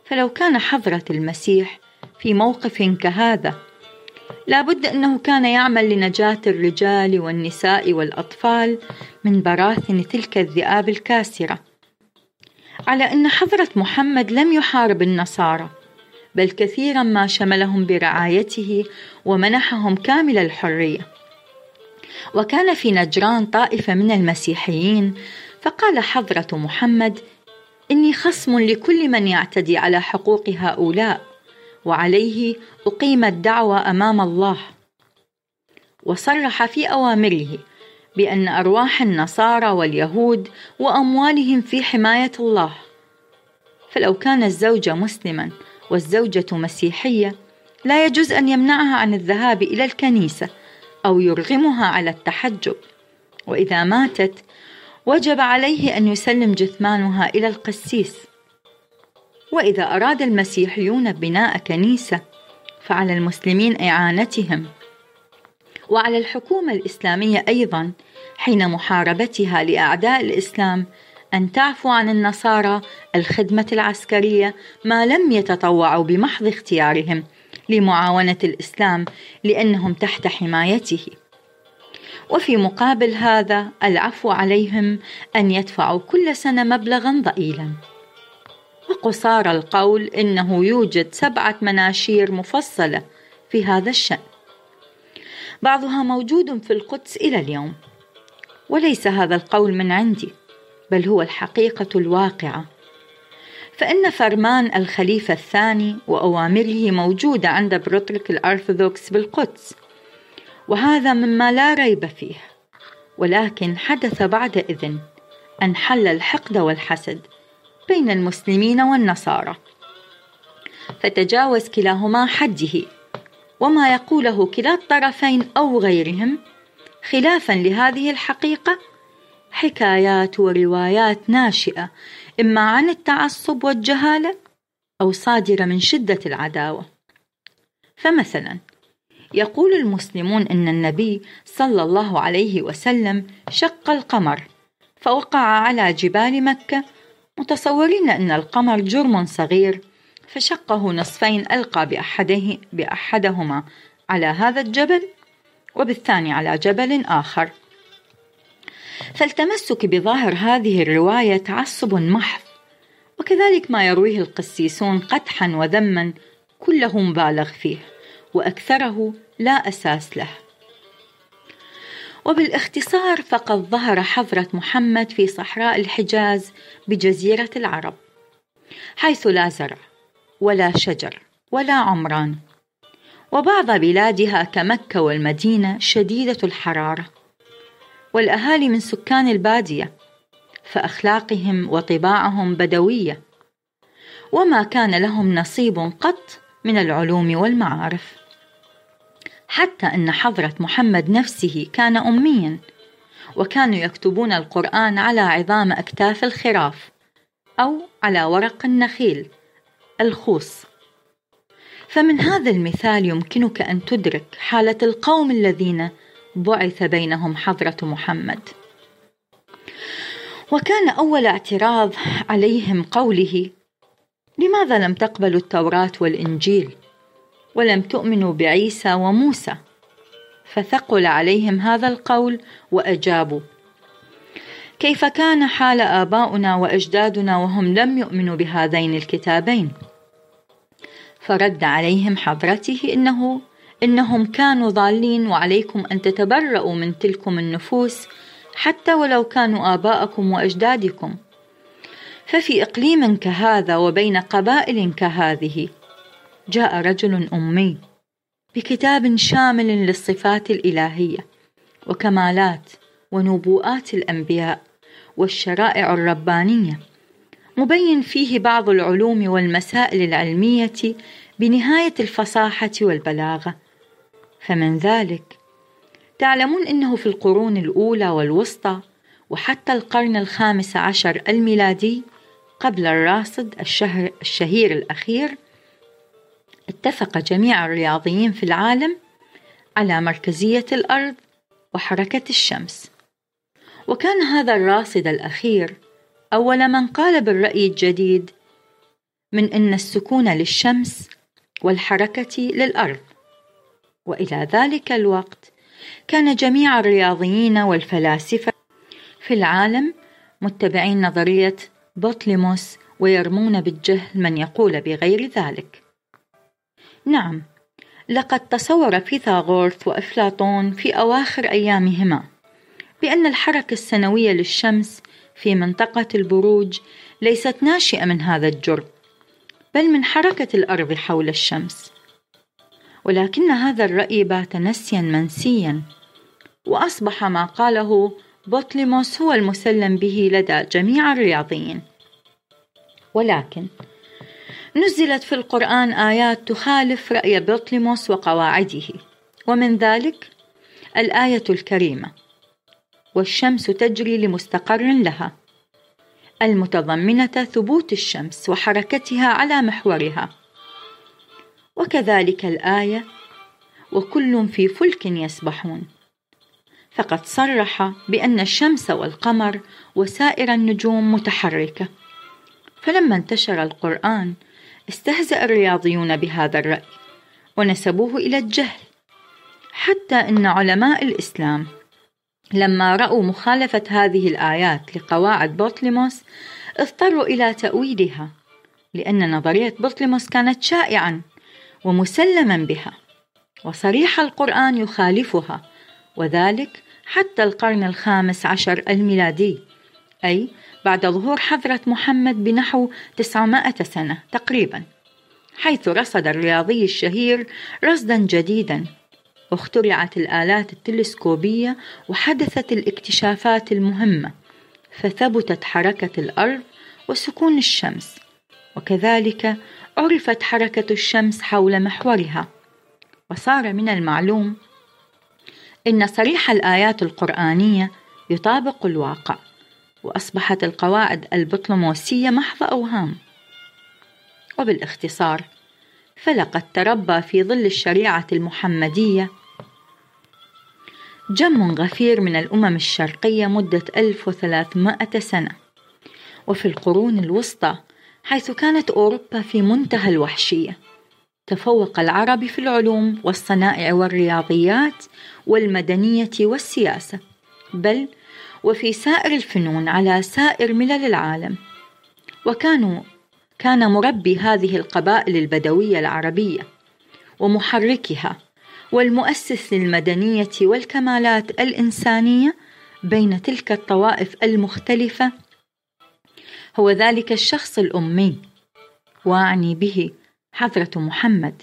فلو كان حضرة المسيح في موقف كهذا لابد أنه كان يعمل لنجاة الرجال والنساء والأطفال من براثن تلك الذئاب الكاسرة. على أن حضرة محمد لم يحارب النصارى بل كثيرا ما شملهم برعايته ومنحهم كامل الحرية. وكان في نجران طائفة من المسيحيين فقال حضرة محمد إني خصم لكل من يعتدي على حقوق هؤلاء وعليه أقيم الدعوة أمام الله. وصرح في أوامره بأن أرواح النصارى واليهود وأموالهم في حماية الله. فلو كان الزوج مسلما والزوجة مسيحية لا يجوز أن يمنعها عن الذهاب إلى الكنيسة أو يرغمها على التحجب. وإذا ماتت وجب عليه أن يسلم جثمانها إلى القسيس. وإذا أراد المسيحيون بناء كنيسة فعلى المسلمين إعانتهم. وعلى الحكومة الإسلامية أيضا حين محاربتها لأعداء الإسلام أن تعفو عن النصارى الخدمة العسكرية ما لم يتطوعوا بمحض اختيارهم لمعاونة الإسلام لأنهم تحت حمايته. وفي مقابل هذا العفو عليهم أن يدفعوا كل سنة مبلغا ضئيلا. وقصار القول إنه يوجد سبعة مناشير مفصلة في هذا الشأن. بعضها موجود في القدس إلى اليوم. وليس هذا القول من عندي بل هو الحقيقة الواقعة. فإن فرمان الخليفة الثاني وأوامره موجودة عند بروتريك الأرثوذكس بالقدس وهذا مما لا ريب فيه. ولكن حدث بعد إذن أن حل الحقد والحسد. بين المسلمين والنصارى. فتجاوز كلاهما حده وما يقوله كلا الطرفين أو غيرهم خلافا لهذه الحقيقة حكايات وروايات ناشئة إما عن التعصب والجهالة أو صادرة من شدة العداوة. فمثلا يقول المسلمون إن النبي صلى الله عليه وسلم شق القمر فوقع على جبال مكة متصورين أن القمر جرم صغير فشقه نصفين ألقى باحده بأحدهما على هذا الجبل وبالثاني على جبل آخر. فالتمسك بظاهر هذه الرواية تعصب محض وكذلك ما يرويه القسيسون قدحا وذما كله مبالغ فيه وأكثره لا أساس له. وبالاختصار فقد ظهر حضره محمد في صحراء الحجاز بجزيرة العرب حيث لا زرع ولا شجر ولا عمران. وبعض بلادها كمكة والمدينة شديدة الحرارة والأهالي من سكان البادية فأخلاقهم وطباعهم بدوية وما كان لهم نصيب قط من العلوم والمعارف. حتى إن حضرة محمد نفسه كان اميا وكانوا يكتبون القرآن على عظام أكتاف الخراف أو على ورق النخيل الخوص. فمن هذا المثال يمكنك أن تدرك حالة القوم الذين بعث بينهم حضرة محمد. وكان أول اعتراض عليهم قوله لماذا لم تقبلوا التوراة والإنجيل؟ ولم تؤمنوا بعيسى وموسى فثقل عليهم هذا القول وأجابوا كيف كان حال آباؤنا وأجدادنا وهم لم يؤمنوا بهذين الكتابين؟ فرد عليهم حضرته إنه إنهم كانوا ضالين وعليكم أن تتبرأوا من تلكم النفوس حتى ولو كانوا آباءكم وأجدادكم. ففي إقليم كهذا وبين قبائل كهذه جاء رجل أمي بكتاب شامل للصفات الإلهية وكمالات ونبوءات الأنبياء والشرائع الربانية مبين فيه بعض العلوم والمسائل العلمية بنهاية الفصاحة والبلاغة. فمن ذلك تعلمون أنه في القرون الأولى والوسطى وحتى القرن الخامس عشر الميلادي قبل الراصد الشهر الشهير الأخير اتفق جميع الرياضيين في العالم على مركزية الأرض وحركة الشمس. وكان هذا الراصد الأخير أول من قال بالرأي الجديد من أن السكون للشمس والحركة للأرض. وإلى ذلك الوقت كان جميع الرياضيين والفلاسفة في العالم متبعين نظرية بطليموس ويرمون بالجهل من يقول بغير ذلك. نعم. لقد تصور فيثاغورث وأفلاطون في أواخر أيامهما بأن الحركة السنوية للشمس في منطقة البروج ليست ناشئة من هذا الجرم بل من حركة الأرض حول الشمس. ولكن هذا الرأي بات نسيا منسيا وأصبح ما قاله بطليموس هو المسلم به لدى جميع الرياضيين. ولكن نزلت في القرآن آيات تخالف رأي بطليموس وقواعده. ومن ذلك الآية الكريمة. والشمس تجري لمستقر لها. المتضمنة ثبوت الشمس وحركتها على محورها. وكذلك الآية وكل في فلك يسبحون. فقد صرح بأن الشمس والقمر وسائر النجوم متحركة. فلما انتشر القرآن استهزأ الرياضيون بهذا الرأي ونسبوه إلى الجهل. حتى أن علماء الإسلام لما رأوا مخالفة هذه الآيات لقواعد بطليموس اضطروا إلى تأويلها لأن نظرية بطليموس كانت شائعا ومسلما بها وصريح القرآن يخالفها وذلك حتى القرن الخامس عشر الميلادي أي بعد ظهور حضرة محمد بنحو 900 سنة تقريبا حيث رصد الرياضي الشهير رصدا جديدا. واخترعت الآلات التلسكوبية وحدثت الاكتشافات المهمة فثبتت حركة الأرض وسكون الشمس. وكذلك عرفت حركة الشمس حول محورها. وصار من المعلوم إن صريح الآيات القرآنية يطابق الواقع. وأصبحت القواعد البطلموسية محض أوهام. وبالاختصار فلقد تربى في ظل الشريعة المحمدية جم غفير من الأمم الشرقية مدة 1300 سنة وفي القرون الوسطى حيث كانت أوروبا في منتهى الوحشية. تفوق العرب في العلوم والصنائع والرياضيات والمدنية والسياسة بل وفي سائر الفنون على سائر ملل العالم وكانوا كان مربي هذه القبائل البدوية العربية ومحركها والمؤسس للمدنية والكمالات الإنسانية بين تلك الطوائف المختلفة هو ذلك الشخص الأمي وأعني به حضرة محمد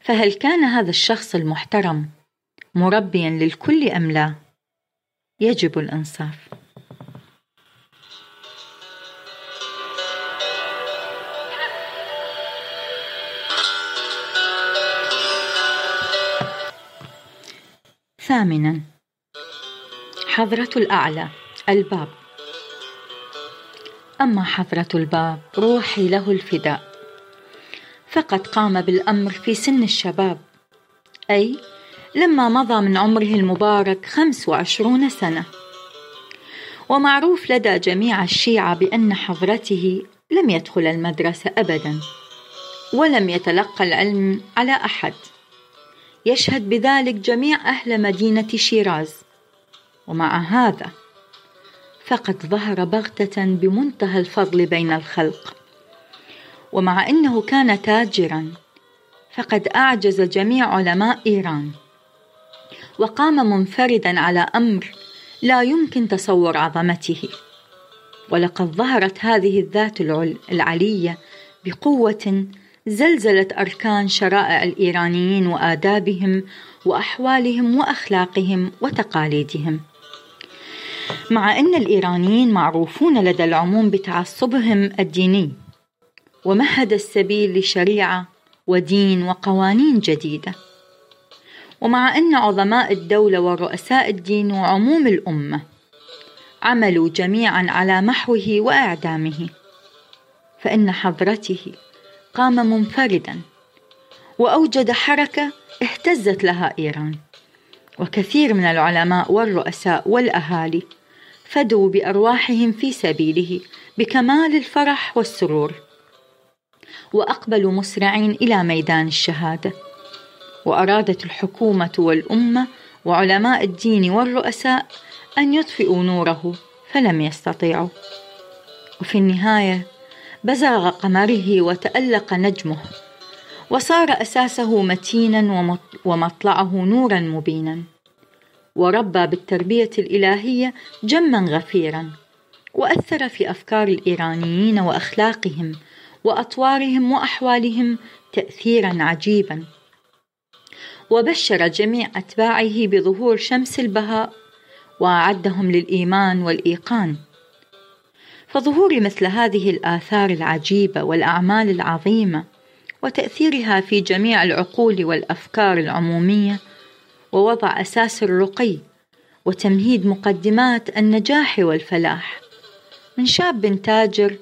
فهل كان هذا الشخص المحترم مربيا للكل أم لا؟ يجب الإنصاف. ثامنا حضرة الأعلى الباب. أما حضرة الباب روحي له الفداء. فقد قام بالأمر في سن الشباب. أي لما مضى من عمره المبارك خمس وعشرون سنة. ومعروف لدى جميع الشيعة بأن حضرته لم يدخل المدرسة أبدا ولم يتلقى العلم على أحد. يشهد بذلك جميع أهل مدينة شيراز. ومع هذا فقد ظهر بغتة بمنتهى الفضل بين الخلق. ومع أنه كان تاجرا فقد أعجز جميع علماء إيران. وقام منفردا على أمر لا يمكن تصور عظمته. ولقد ظهرت هذه الذات العلية بقوة زلزلت أركان شرائع الإيرانيين وآدابهم وأحوالهم وأخلاقهم وتقاليدهم. مع أن الإيرانيين معروفون لدى العموم بتعصبهم الديني ومهد السبيل لشريعة ودين وقوانين جديدة. ومع أن عظماء الدولة ورؤساء الدين وعموم الأمة عملوا جميعا على محوه وإعدامه فإن حضرته قام منفردا وأوجد حركة اهتزت لها إيران وكثير من العلماء والرؤساء والأهالي فدوا بأرواحهم في سبيله بكمال الفرح والسرور وأقبلوا مسرعين إلى ميدان الشهادة. وأرادت الحكومة والأمة وعلماء الدين والرؤساء أن يطفئوا نوره فلم يستطيعوا. وفي النهاية بزغ قمره وتألق نجمه وصار أساسه متينا ومطلعه نورا مبينا. وربى بالتربية الإلهية جما غفيرا وأثر في أفكار الإيرانيين وأخلاقهم وأطوارهم وأحوالهم تأثيرا عجيبا. وبشر جميع أتباعه بظهور شمس البهاء وأعدهم للإيمان والإيقان. فظهور مثل هذه الآثار العجيبة والأعمال العظيمة وتأثيرها في جميع العقول والأفكار العمومية ووضع أساس الرقي وتمهيد مقدمات النجاح والفلاح من شاب تاجر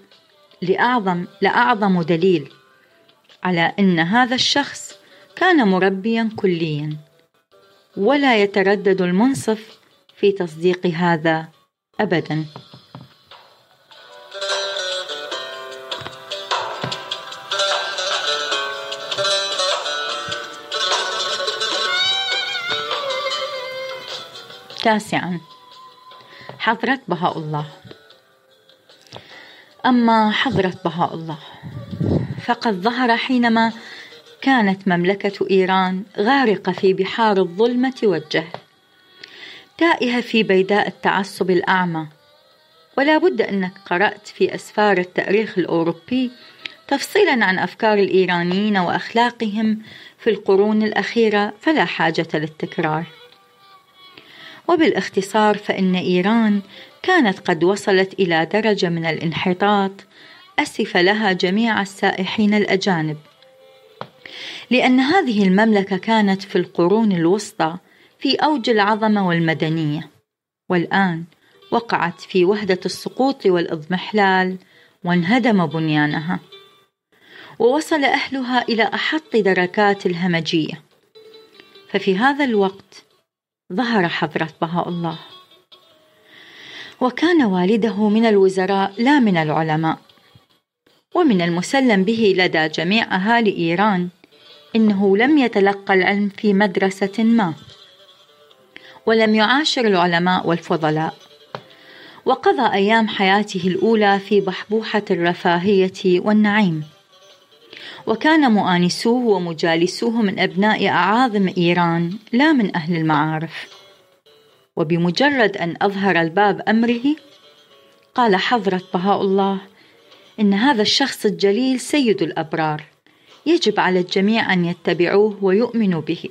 لأعظم لأعظم دليل على أن هذا الشخص كان مربيا كليا ولا يتردد المنصف في تصديق هذا أبدا. تاسعا. حضرة بهاء الله. أما حضرة بهاء الله فقد ظهر حينما كانت مملكة إيران غارقة في بحار الظلمة والجهل تائهة في بيداء التعصب الأعمى. ولا بد أنك قرأت في أسفار التأريخ الأوروبي تفصيلا عن أفكار الإيرانيين وأخلاقهم في القرون الأخيرة فلا حاجة للتكرار. وبالاختصار فإن إيران كانت قد وصلت إلى درجة من الانحطاط أسف لها جميع السائحين الأجانب. لأن هذه المملكة كانت في القرون الوسطى في أوج العظمة والمدنية والآن وقعت في وهدة السقوط والإضمحلال وانهدم بنيانها. ووصل أهلها إلى أحط دركات الهمجية. ففي هذا الوقت ظهر حضرة بهاء الله. وكان والده من الوزراء لا من العلماء ومن المسلم به لدى جميع أهالي إيران إنه لم يتلقى العلم في مدرسة ما ولم يعاشر العلماء والفضلاء. وقضى أيام حياته الأولى في بحبوحة الرفاهية والنعيم. وكان مؤانسوه ومجالسوه من أبناء أعاظم إيران لا من أهل المعارف. وبمجرد أن أظهر الباب أمره قال حضرة بهاء الله إن هذا الشخص الجليل سيد الأبرار. يجب على الجميع أن يتبعوه ويؤمنوا به.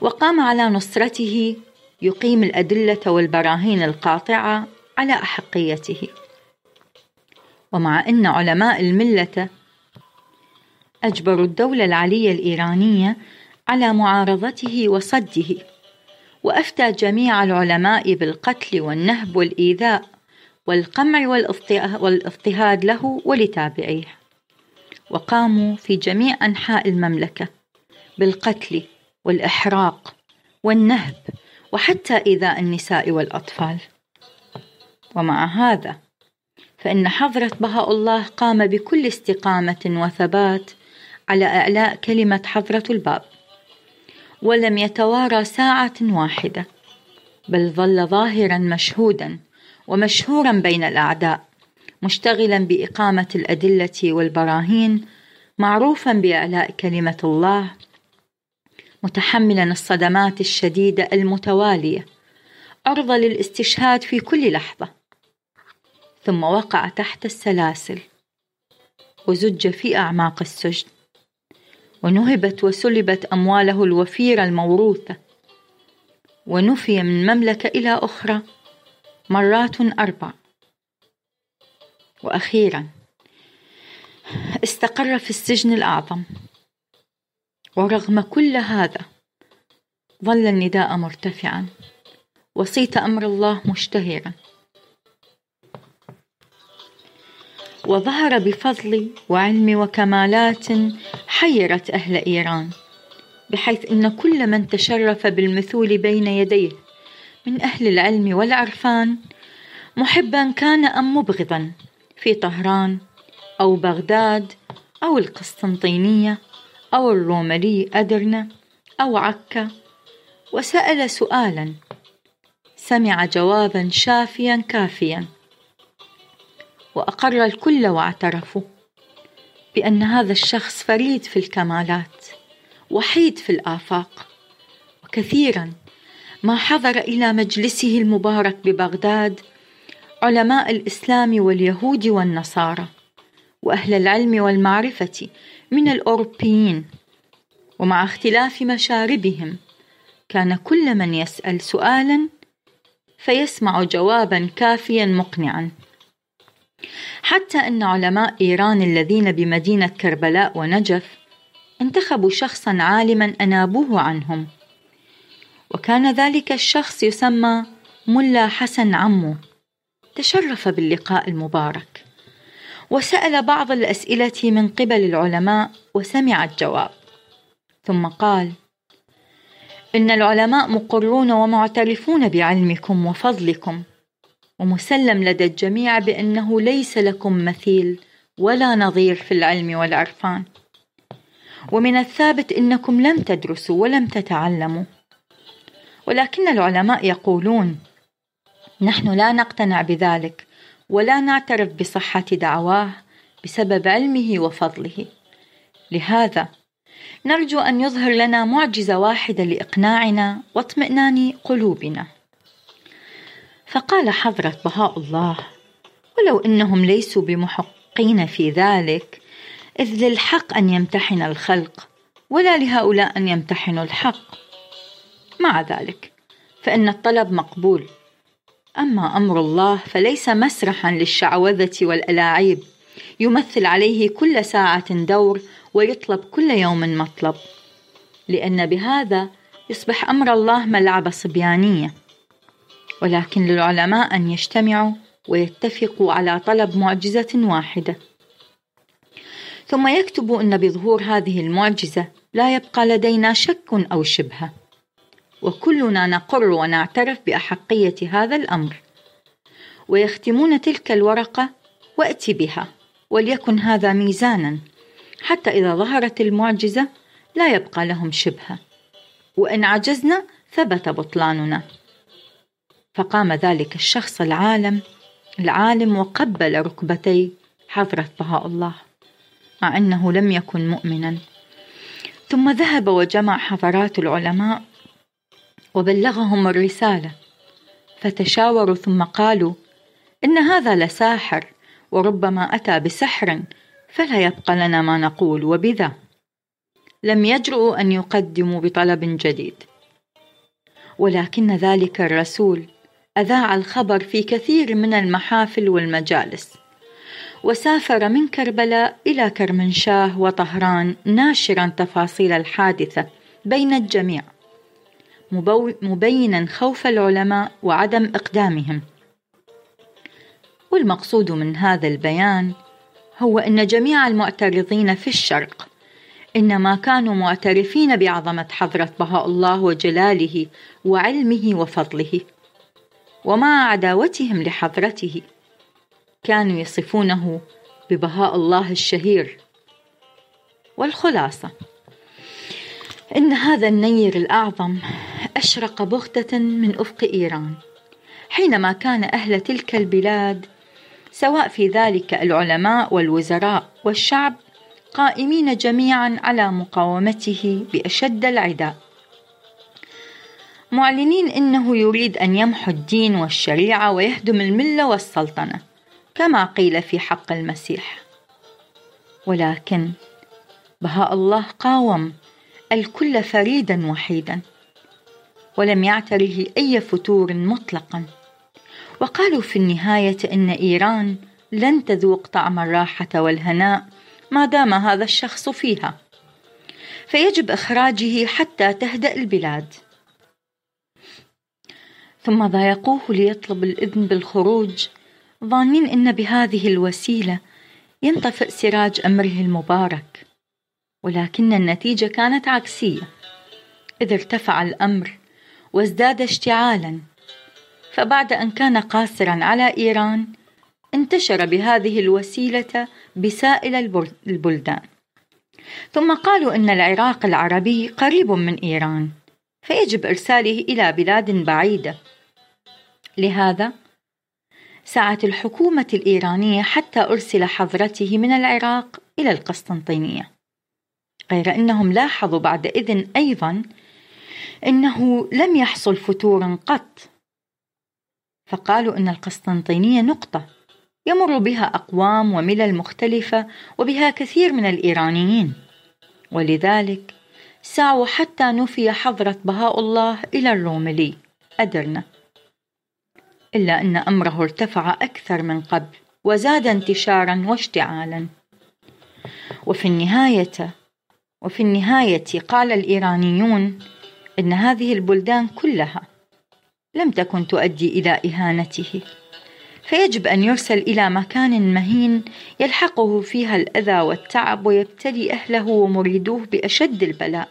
وقام على نصرته يقيم الأدلة والبراهين القاطعة على أحقيته. ومع أن علماء الملة أجبروا الدولة العلية الإيرانية على معارضته وصده وأفتى جميع العلماء بالقتل والنهب والإيذاء والقمع والإضطهاد له ولتابعيه. وقاموا في جميع أنحاء المملكة بالقتل والإحراق والنهب وحتى إيذاء النساء والأطفال. ومع هذا فإن حضرة بهاء الله قام بكل استقامة وثبات على إعلاء كلمة حضرة الباب ولم يتوارى ساعة واحدة بل ظل ظاهرا مشهودا ومشهورا بين الأعداء. مشتغلا بإقامة الأدلة والبراهين معروفا بإعلاء كلمة الله متحملا الصدمات الشديدة المتوالية عرضة للاستشهاد في كل لحظة. ثم وقع تحت السلاسل وزج في أعماق السجن ونهبت وسلبت أمواله الوفيرة الموروثة ونفي من مملكة إلى أخرى مرات أربع. وأخيرا استقر في السجن الأعظم. ورغم كل هذا ظل النداء مرتفعا. وصيت أمر الله مشتهرا. وظهر بفضل وعلم وكمالات حيرت أهل إيران بحيث إن كل من تشرف بالمثول بين يديه من أهل العلم والعرفان محبا كان أم مبغضا. في طهران أو بغداد أو القسطنطينية أو الروملي أدرنة أو عكا. وسأل سؤالا. سمع جوابا شافيا كافيا. وأقر الكل واعترفوا بأن هذا الشخص فريد في الكمالات وحيد في الآفاق. وكثيرا ما حضر إلى مجلسه المبارك ببغداد علماء الإسلام واليهود والنصارى وأهل العلم والمعرفة من الأوروبيين ومع اختلاف مشاربهم كان كل من يسأل سؤالا فيسمع جوابا كافيا مقنعا. حتى أن علماء إيران الذين بمدينة كربلاء ونجف انتخبوا شخصا عالما أنابوه عنهم. وكان ذلك الشخص يسمى ملا حسن عمو. تشرف باللقاء المبارك. وسأل بعض الأسئلة من قبل العلماء وسمع الجواب. ثم قال إن العلماء مقرون ومعترفون بعلمكم وفضلكم ومسلم لدى الجميع بأنه ليس لكم مثيل ولا نظير في العلم والعرفان. ومن الثابت إنكم لم تدرسوا ولم تتعلموا. ولكن العلماء يقولون نحن لا نقتنع بذلك ولا نعترف بصحة دعواه بسبب علمه وفضله. لهذا نرجو أن يظهر لنا معجزة واحدة لإقناعنا واطمئنان قلوبنا. فقال حضرة بهاء الله ولو إنهم ليسوا بمحقين في ذلك إذ للحق أن يمتحن الخلق ولا لهؤلاء أن يمتحنوا الحق. مع ذلك فإن الطلب مقبول. أما أمر الله فليس مسرحا للشعوذة والألاعيب. يمثل عليه كل ساعة دور ويطلب كل يوم مطلب. لأن بهذا يصبح أمر الله ملعبة صبيانية. ولكن للعلماء أن يجتمعوا ويتفقوا على طلب معجزة واحدة. ثم يكتبوا أن بظهور هذه المعجزة لا يبقى لدينا شك أو شبهة. وكلنا نقر ونعترف بأحقية هذا الأمر. ويختمون تلك الورقة وأتي بها وليكن هذا ميزانا حتى إذا ظهرت المعجزة لا يبقى لهم شبهة. وإن عجزنا ثبت بطلاننا. فقام ذلك الشخص العالم العالم وقبل ركبتي حضرة بهاء الله مع أنه لم يكن مؤمنا. ثم ذهب وجمع حضرات العلماء وبلغهم الرسالة. فتشاوروا ثم قالوا إن هذا لساحر وربما أتى بسحر فلا يبقى لنا ما نقول وبذا. لم يجرؤوا أن يقدموا بطلب جديد. ولكن ذلك الرسول أذاع الخبر في كثير من المحافل والمجالس وسافر من كربلاء إلى كرمنشاه وطهران ناشرا تفاصيل الحادثة بين الجميع. مبينا خوف العلماء وعدم إقدامهم. والمقصود من هذا البيان هو أن جميع المعترضين في الشرق إنما كانوا معترفين بعظمة حضرة بهاء الله وجلاله وعلمه وفضله. ومع عداوتهم لحضرته كانوا يصفونه ببهاء الله الشهير والخلاصة. إن هذا النير الأعظم أشرق بغتة من أفق إيران. حينما كان أهل تلك البلاد سواء في ذلك العلماء والوزراء والشعب قائمين جميعا على مقاومته بأشد العداء. معلنين إنه يريد أن يمحو الدين والشريعة ويهدم الملة والسلطنة كما قيل في حق المسيح. ولكن بهاء الله قاوم الكل فريدا وحيدا. ولم يعتره أي فتور مطلقا. وقالوا في النهاية إن إيران لن تذوق طعم الراحة والهناء ما دام هذا الشخص فيها. فيجب إخراجه حتى تهدأ البلاد. ثم ضايقوه ليطلب الإذن بالخروج ظانين أن بهذه الوسيلة ينطفئ سراج أمره المبارك. ولكن النتيجة كانت عكسية إذ ارتفع الأمر وازداد اشتعالا. فبعد أن كان قاصرا على إيران انتشر بهذه الوسيلة بسائل البلدان. ثم قالوا أن العراق العربي قريب من إيران فيجب إرساله إلى بلاد بعيدة. لهذا سعت الحكومة الإيرانية حتى أرسل حضرته من العراق إلى القسطنطينية. غير أنهم لاحظوا بعد إذن أيضا أنه لم يحصل فتور قط. فقالوا أن القسطنطينية نقطة يمر بها أقوام وملل مختلفة وبها كثير من الإيرانيين. ولذلك سعوا حتى نفي حضرة بهاء الله إلى الروملي. أدرنا. إلا أن أمره ارتفع أكثر من قبل وزاد انتشارا واشتعالا. وفي النهاية وفي النهاية قال الإيرانيون إن هذه البلدان كلها لم تكن تؤدي إلى إهانته. فيجب أن يرسل إلى مكان مهين يلحقه فيها الأذى والتعب ويبتلي أهله ومريدوه بأشد البلاء.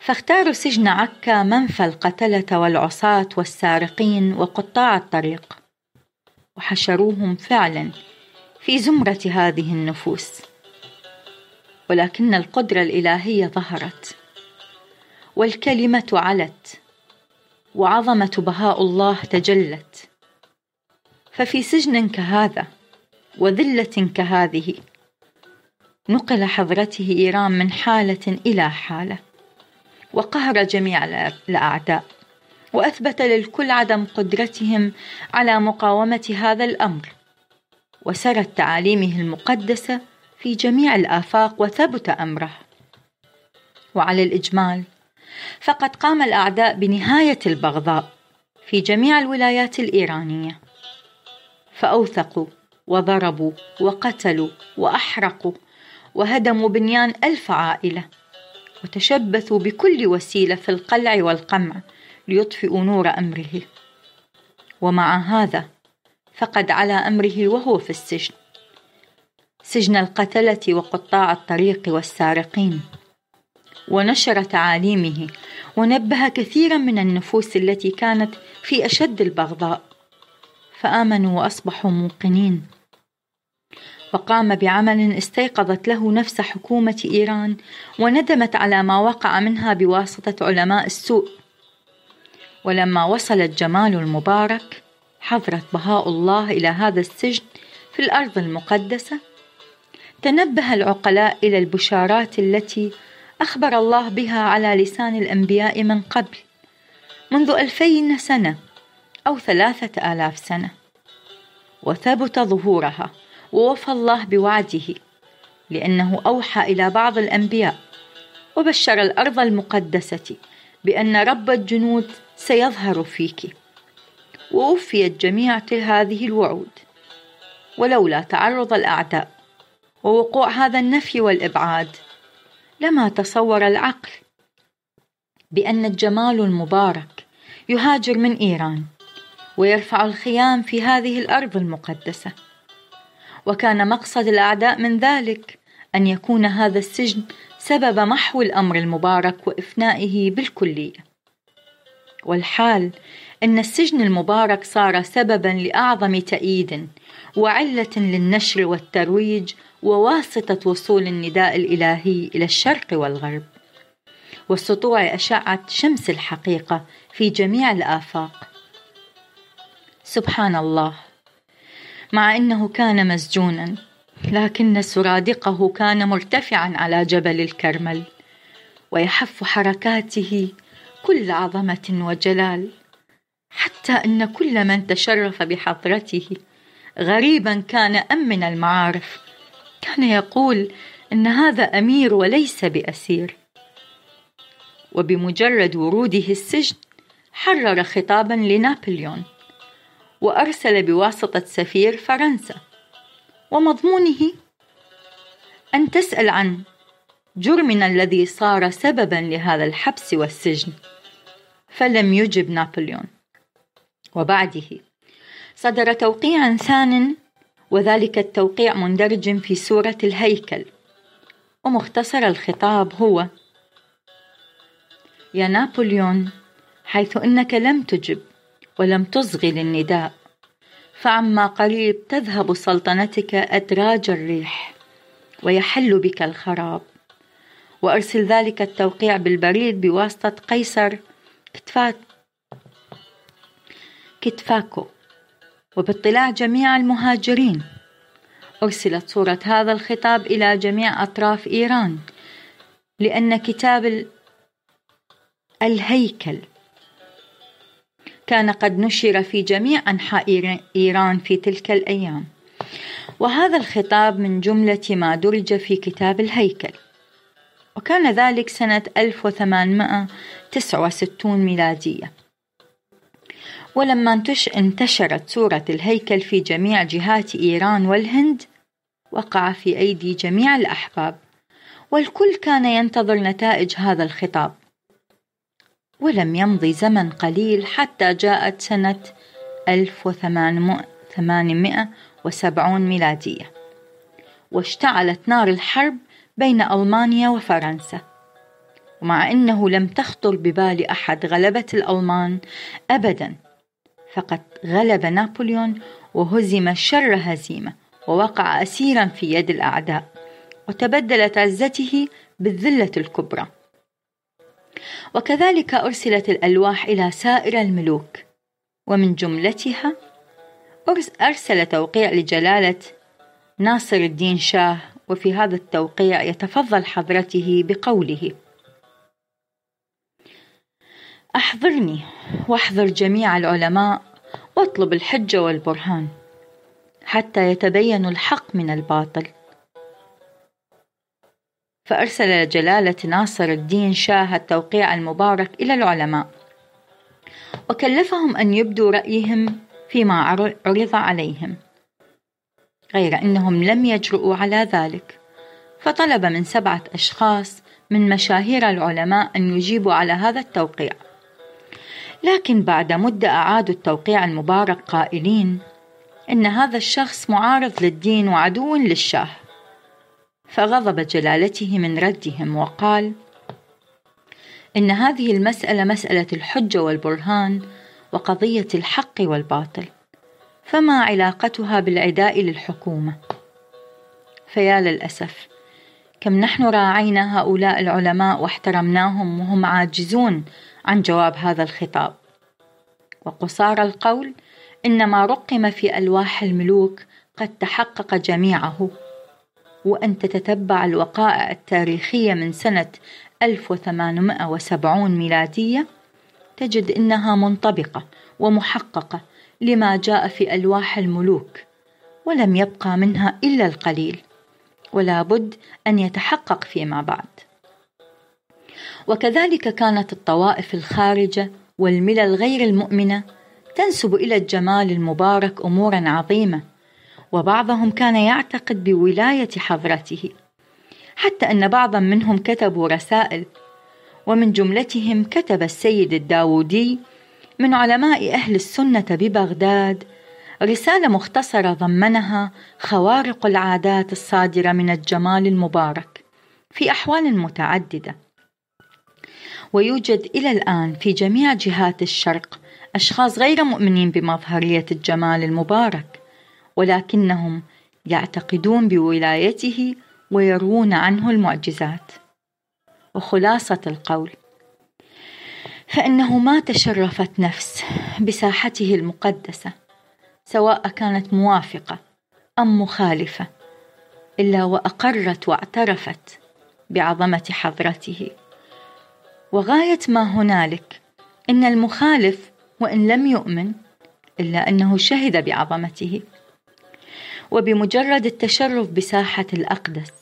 فاختاروا سجن عكا منفى القتلة والعصاة والسارقين وقطاع الطريق. وحشروهم فعلا في زمرة هذه النفوس. ولكن القدرة الإلهية ظهرت. والكلمة علت وعظمة بهاء الله تجلت. ففي سجن كهذا وذلة كهذه نقل حضرته إيران من حالة إلى حالة وقهر جميع الأعداء وأثبت للكل عدم قدرتهم على مقاومة هذا الأمر. وسرت تعاليمه المقدسة في جميع الآفاق وثبت أمره. وعلى الإجمال فقد قام الأعداء بنهاية البغضاء في جميع الولايات الإيرانية. فأوثقوا وضربوا وقتلوا وأحرقوا وهدموا بنيان ألف عائلة وتشبثوا بكل وسيلة في القلع والقمع ليطفئوا نور أمره. ومع هذا فقد على أمره وهو في السجن. سجن القتلة وقطاع الطريق والسارقين. ونشر تعاليمه ونبه كثيرا من النفوس التي كانت في أشد البغضاء. فآمنوا وأصبحوا موقنين. وقام بعمل استيقظت له نفس حكومة إيران وندمت على ما وقع منها بواسطة علماء السوء. ولما وصلت جمال المبارك حضرت بهاء الله إلى هذا السجن في الأرض المقدسة. تنبه العقلاء إلى البشارات التي أخبر الله بها على لسان الأنبياء من قبل منذ ألفين سنة أو ثلاثة آلاف سنة. وثبت ظهورها ووفى الله بوعده لأنه أوحى إلى بعض الأنبياء وبشر الأرض المقدسة بأن رب الجنود سيظهر فيك. ووفيت جميع هذه الوعود ولولا تعرض الأعداء ووقوع هذا النفي والإبعاد لما تصور العقل بأن الجمال المبارك يهاجر من إيران ويرفع الخيام في هذه الأرض المقدسة. وكان مقصد الأعداء من ذلك أن يكون هذا السجن سبب محو الأمر المبارك وإفنائه بالكلية. والحال أن السجن المبارك صار سببا لأعظم تأييد وعلة للنشر والترويج وواسطة وصول النداء الإلهي إلى الشرق والغرب. وسطوع أشعة شمس الحقيقة في جميع الآفاق. سبحان الله. مع أنه كان مسجونا لكن سرادقه كان مرتفعا على جبل الكرمل ويحف حركاته كل عظمة وجلال حتى أن كل من تشرف بحضرته غريبا كان أم من المعارف. كان يقول إن هذا أمير وليس بأسير. وبمجرد وروده السجن حرر خطابا لنابليون وأرسل بواسطة سفير فرنسا. ومضمونه أن تسأل عن جرمنا الذي صار سببا لهذا الحبس والسجن. فلم يجب نابليون. وبعده صدر توقيع ثان وذلك التوقيع مندرج في سورة الهيكل. ومختصر الخطاب هو يا نابليون حيث إنك لم تجب ولم تصغي للنداء فعما قريب تذهب سلطنتك أدراج الريح ويحل بك الخراب. وأرسل ذلك التوقيع بالبريد بواسطة قيصر كتفات كتفاكو. وباطلاع جميع المهاجرين. أرسلت صورة هذا الخطاب إلى جميع أطراف إيران لأن كتاب الهيكل كان قد نشر في جميع أنحاء إيران في تلك الأيام. وهذا الخطاب من جملة ما درج في كتاب الهيكل. وكان ذلك سنة 1869 ميلادية. ولما انتشرت سورة الهيكل في جميع جهات إيران والهند وقع في أيدي جميع الأحباب والكل كان ينتظر نتائج هذا الخطاب. ولم يمضي زمن قليل حتى جاءت سنة 1870 ميلادية. واشتعلت نار الحرب بين ألمانيا وفرنسا. ومع أنه لم تخطر ببال أحد غلبة الألمان أبدا فقد غلب نابليون وهزم شر هزيمة ووقع أسيرا في يد الأعداء وتبدلت عزته بالذلة الكبرى. وكذلك أرسلت الألواح إلى سائر الملوك. ومن جملتها أرسل توقيع لجلالة ناصر الدين شاه وفي هذا التوقيع يتفضل حضرته بقوله. أحضرني واحضر جميع العلماء واطلب الحجة والبرهان حتى يتبين الحق من الباطل. فأرسل جلالة ناصر الدين شاه التوقيع المبارك إلى العلماء. وكلفهم أن يبدوا رأيهم فيما عرض عليهم. غير أنهم لم يجرؤوا على ذلك. فطلب من سبعة أشخاص من مشاهير العلماء أن يجيبوا على هذا التوقيع. لكن بعد مدة أعادوا التوقيع المبارك قائلين إن هذا الشخص معارض للدين وعدو للشاه. فغضب جلالته من ردهم وقال إن هذه المسألة مسألة الحجة والبرهان وقضية الحق والباطل. فما علاقتها بالعداء للحكومة؟ فيا للأسف كم نحن راعينا هؤلاء العلماء واحترمناهم وهم عاجزون عن جواب هذا الخطاب. وقصار القول إن ما رقم في ألواح الملوك قد تحقق جميعه. وأن تتتبع الوقائع التاريخية من سنة 1870 ميلادية تجد إنها منطبقة ومحققة لما جاء في ألواح الملوك ولم يبقى منها إلا القليل ولا بد أن يتحقق فيما بعد. وكذلك كانت الطوائف الخارجة والملل غير المؤمنة تنسب إلى الجمال المبارك أمورا عظيمة وبعضهم كان يعتقد بولاية حضرته حتى أن بعضا منهم كتبوا رسائل ومن جملتهم كتب السيد الداودي من علماء أهل السنة ببغداد رسالة مختصرة ضمنها خوارق العادات الصادرة من الجمال المبارك في أحوال متعددة. ويوجد إلى الآن في جميع جهات الشرق أشخاص غير مؤمنين بمظهرية الجمال المبارك ولكنهم يعتقدون بولايته ويروون عنه المعجزات. وخلاصة القول فإنه ما تشرفت نفس بساحته المقدسة سواء كانت موافقة أم مخالفة إلا وأقرت واعترفت بعظمة حضرته. وغاية ما هنالك إن المخالف وإن لم يؤمن إلا أنه شهد بعظمته. وبمجرد التشرف بساحة الأقدس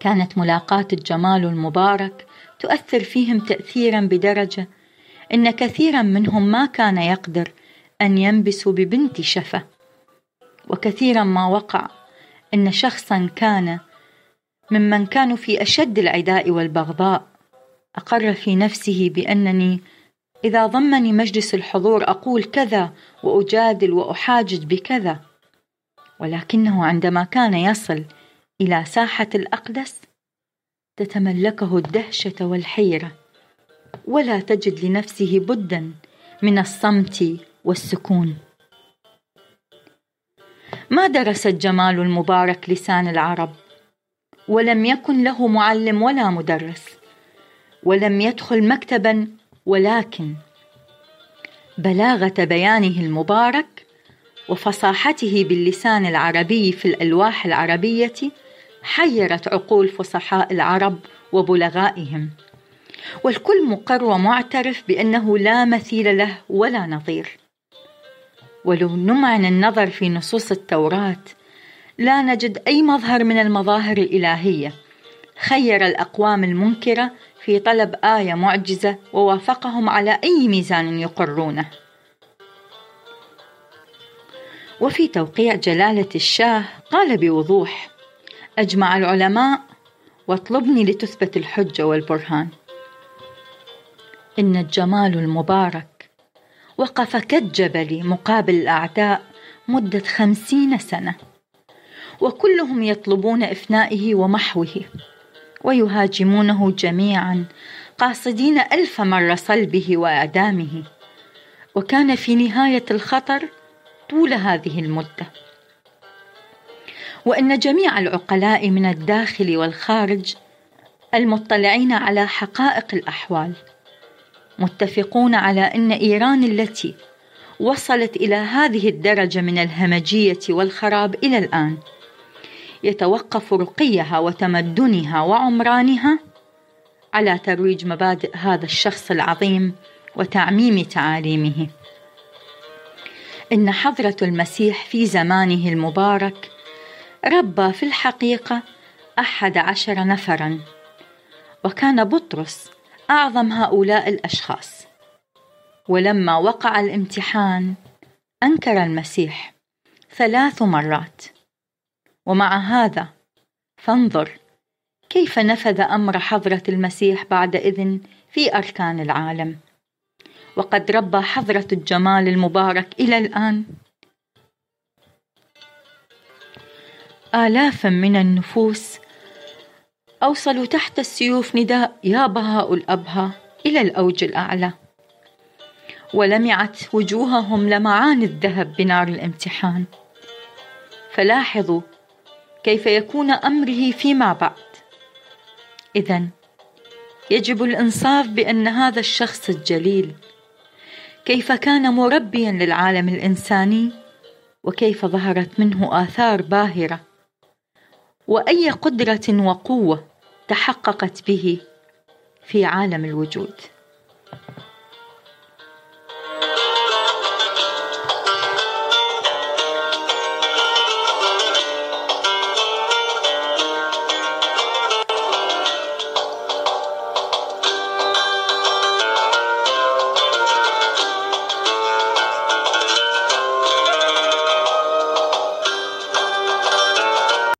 كانت ملاقاة الجمال المبارك تؤثر فيهم تأثيرا بدرجة إن كثيرا منهم ما كان يقدر أن ينبسوا ببنت شفة وكثيرا ما وقع أن شخصا كان ممن كانوا في أشد العداء والبغضاء. أقر في نفسه بأنني إذا ضمني مجلس الحضور أقول كذا وأجادل وأحاجج بكذا. ولكنه عندما كان يصل إلى ساحة الأقدس تتملكه الدهشة والحيرة ولا تجد لنفسه بدا من الصمت والسكون. ما درس الجمال المبارك لسان العرب ولم يكن له معلم ولا مدرس ولم يدخل مكتبا ولكن بلاغة بيانه المبارك وفصاحته باللسان العربي في الألواح العربية حيرت عقول فصحاء العرب وبلغائهم. والكل مقر ومعترف بأنه لا مثيل له ولا نظير. ولو نمعن النظر في نصوص التوراة لا نجد أي مظهر من المظاهر الإلهية. خير الأقوام المنكرة في طلب آية معجزة ووافقهم على أي ميزان يقرونه. وفي توقيع جلالة الشاه قال بوضوح أجمع العلماء واطلبني لتثبت الحجة والبرهان. إن الجمال المبارك وقف كالجبل مقابل الأعداء مدة خمسين سنة وكلهم يطلبون إفنائه ومحوه ويهاجمونه جميعا قاصدين ألف مرة صلبه وإعدامه وكان في نهاية الخطر طول هذه المدة. وأن جميع العقلاء من الداخل والخارج المطلعين على حقائق الأحوال متفقون على أن إيران التي وصلت إلى هذه الدرجة من الهمجية والخراب إلى الآن يتوقف رقيها وتمدنها وعمرانها على ترويج مبادئ هذا الشخص العظيم وتعميم تعاليمه. إن حضرة المسيح في زمانه المبارك ربى في الحقيقة أحد عشر نفرا. وكان بطرس أعظم هؤلاء الأشخاص. ولما وقع الامتحان أنكر المسيح ثلاث مرات. ومع هذا فانظر كيف نفذ أمر حضرة المسيح بعد إذن في أركان العالم. وقد ربى حضرة الجمال المبارك إلى الآن آلاف من النفوس. أوصلوا تحت السيوف نداء يا بهاء الأبهى إلى الأوج الأعلى. ولمعت وجوههم لمعان الذهب بنار الامتحان. فلاحظوا كيف يكون أمره فيما بعد. إذا يجب الإنصاف بأن هذا الشخص الجليل كيف كان مربيا للعالم الإنساني وكيف ظهرت منه آثار باهرة. وأي قدرة وقوة تحققت به في عالم الوجود.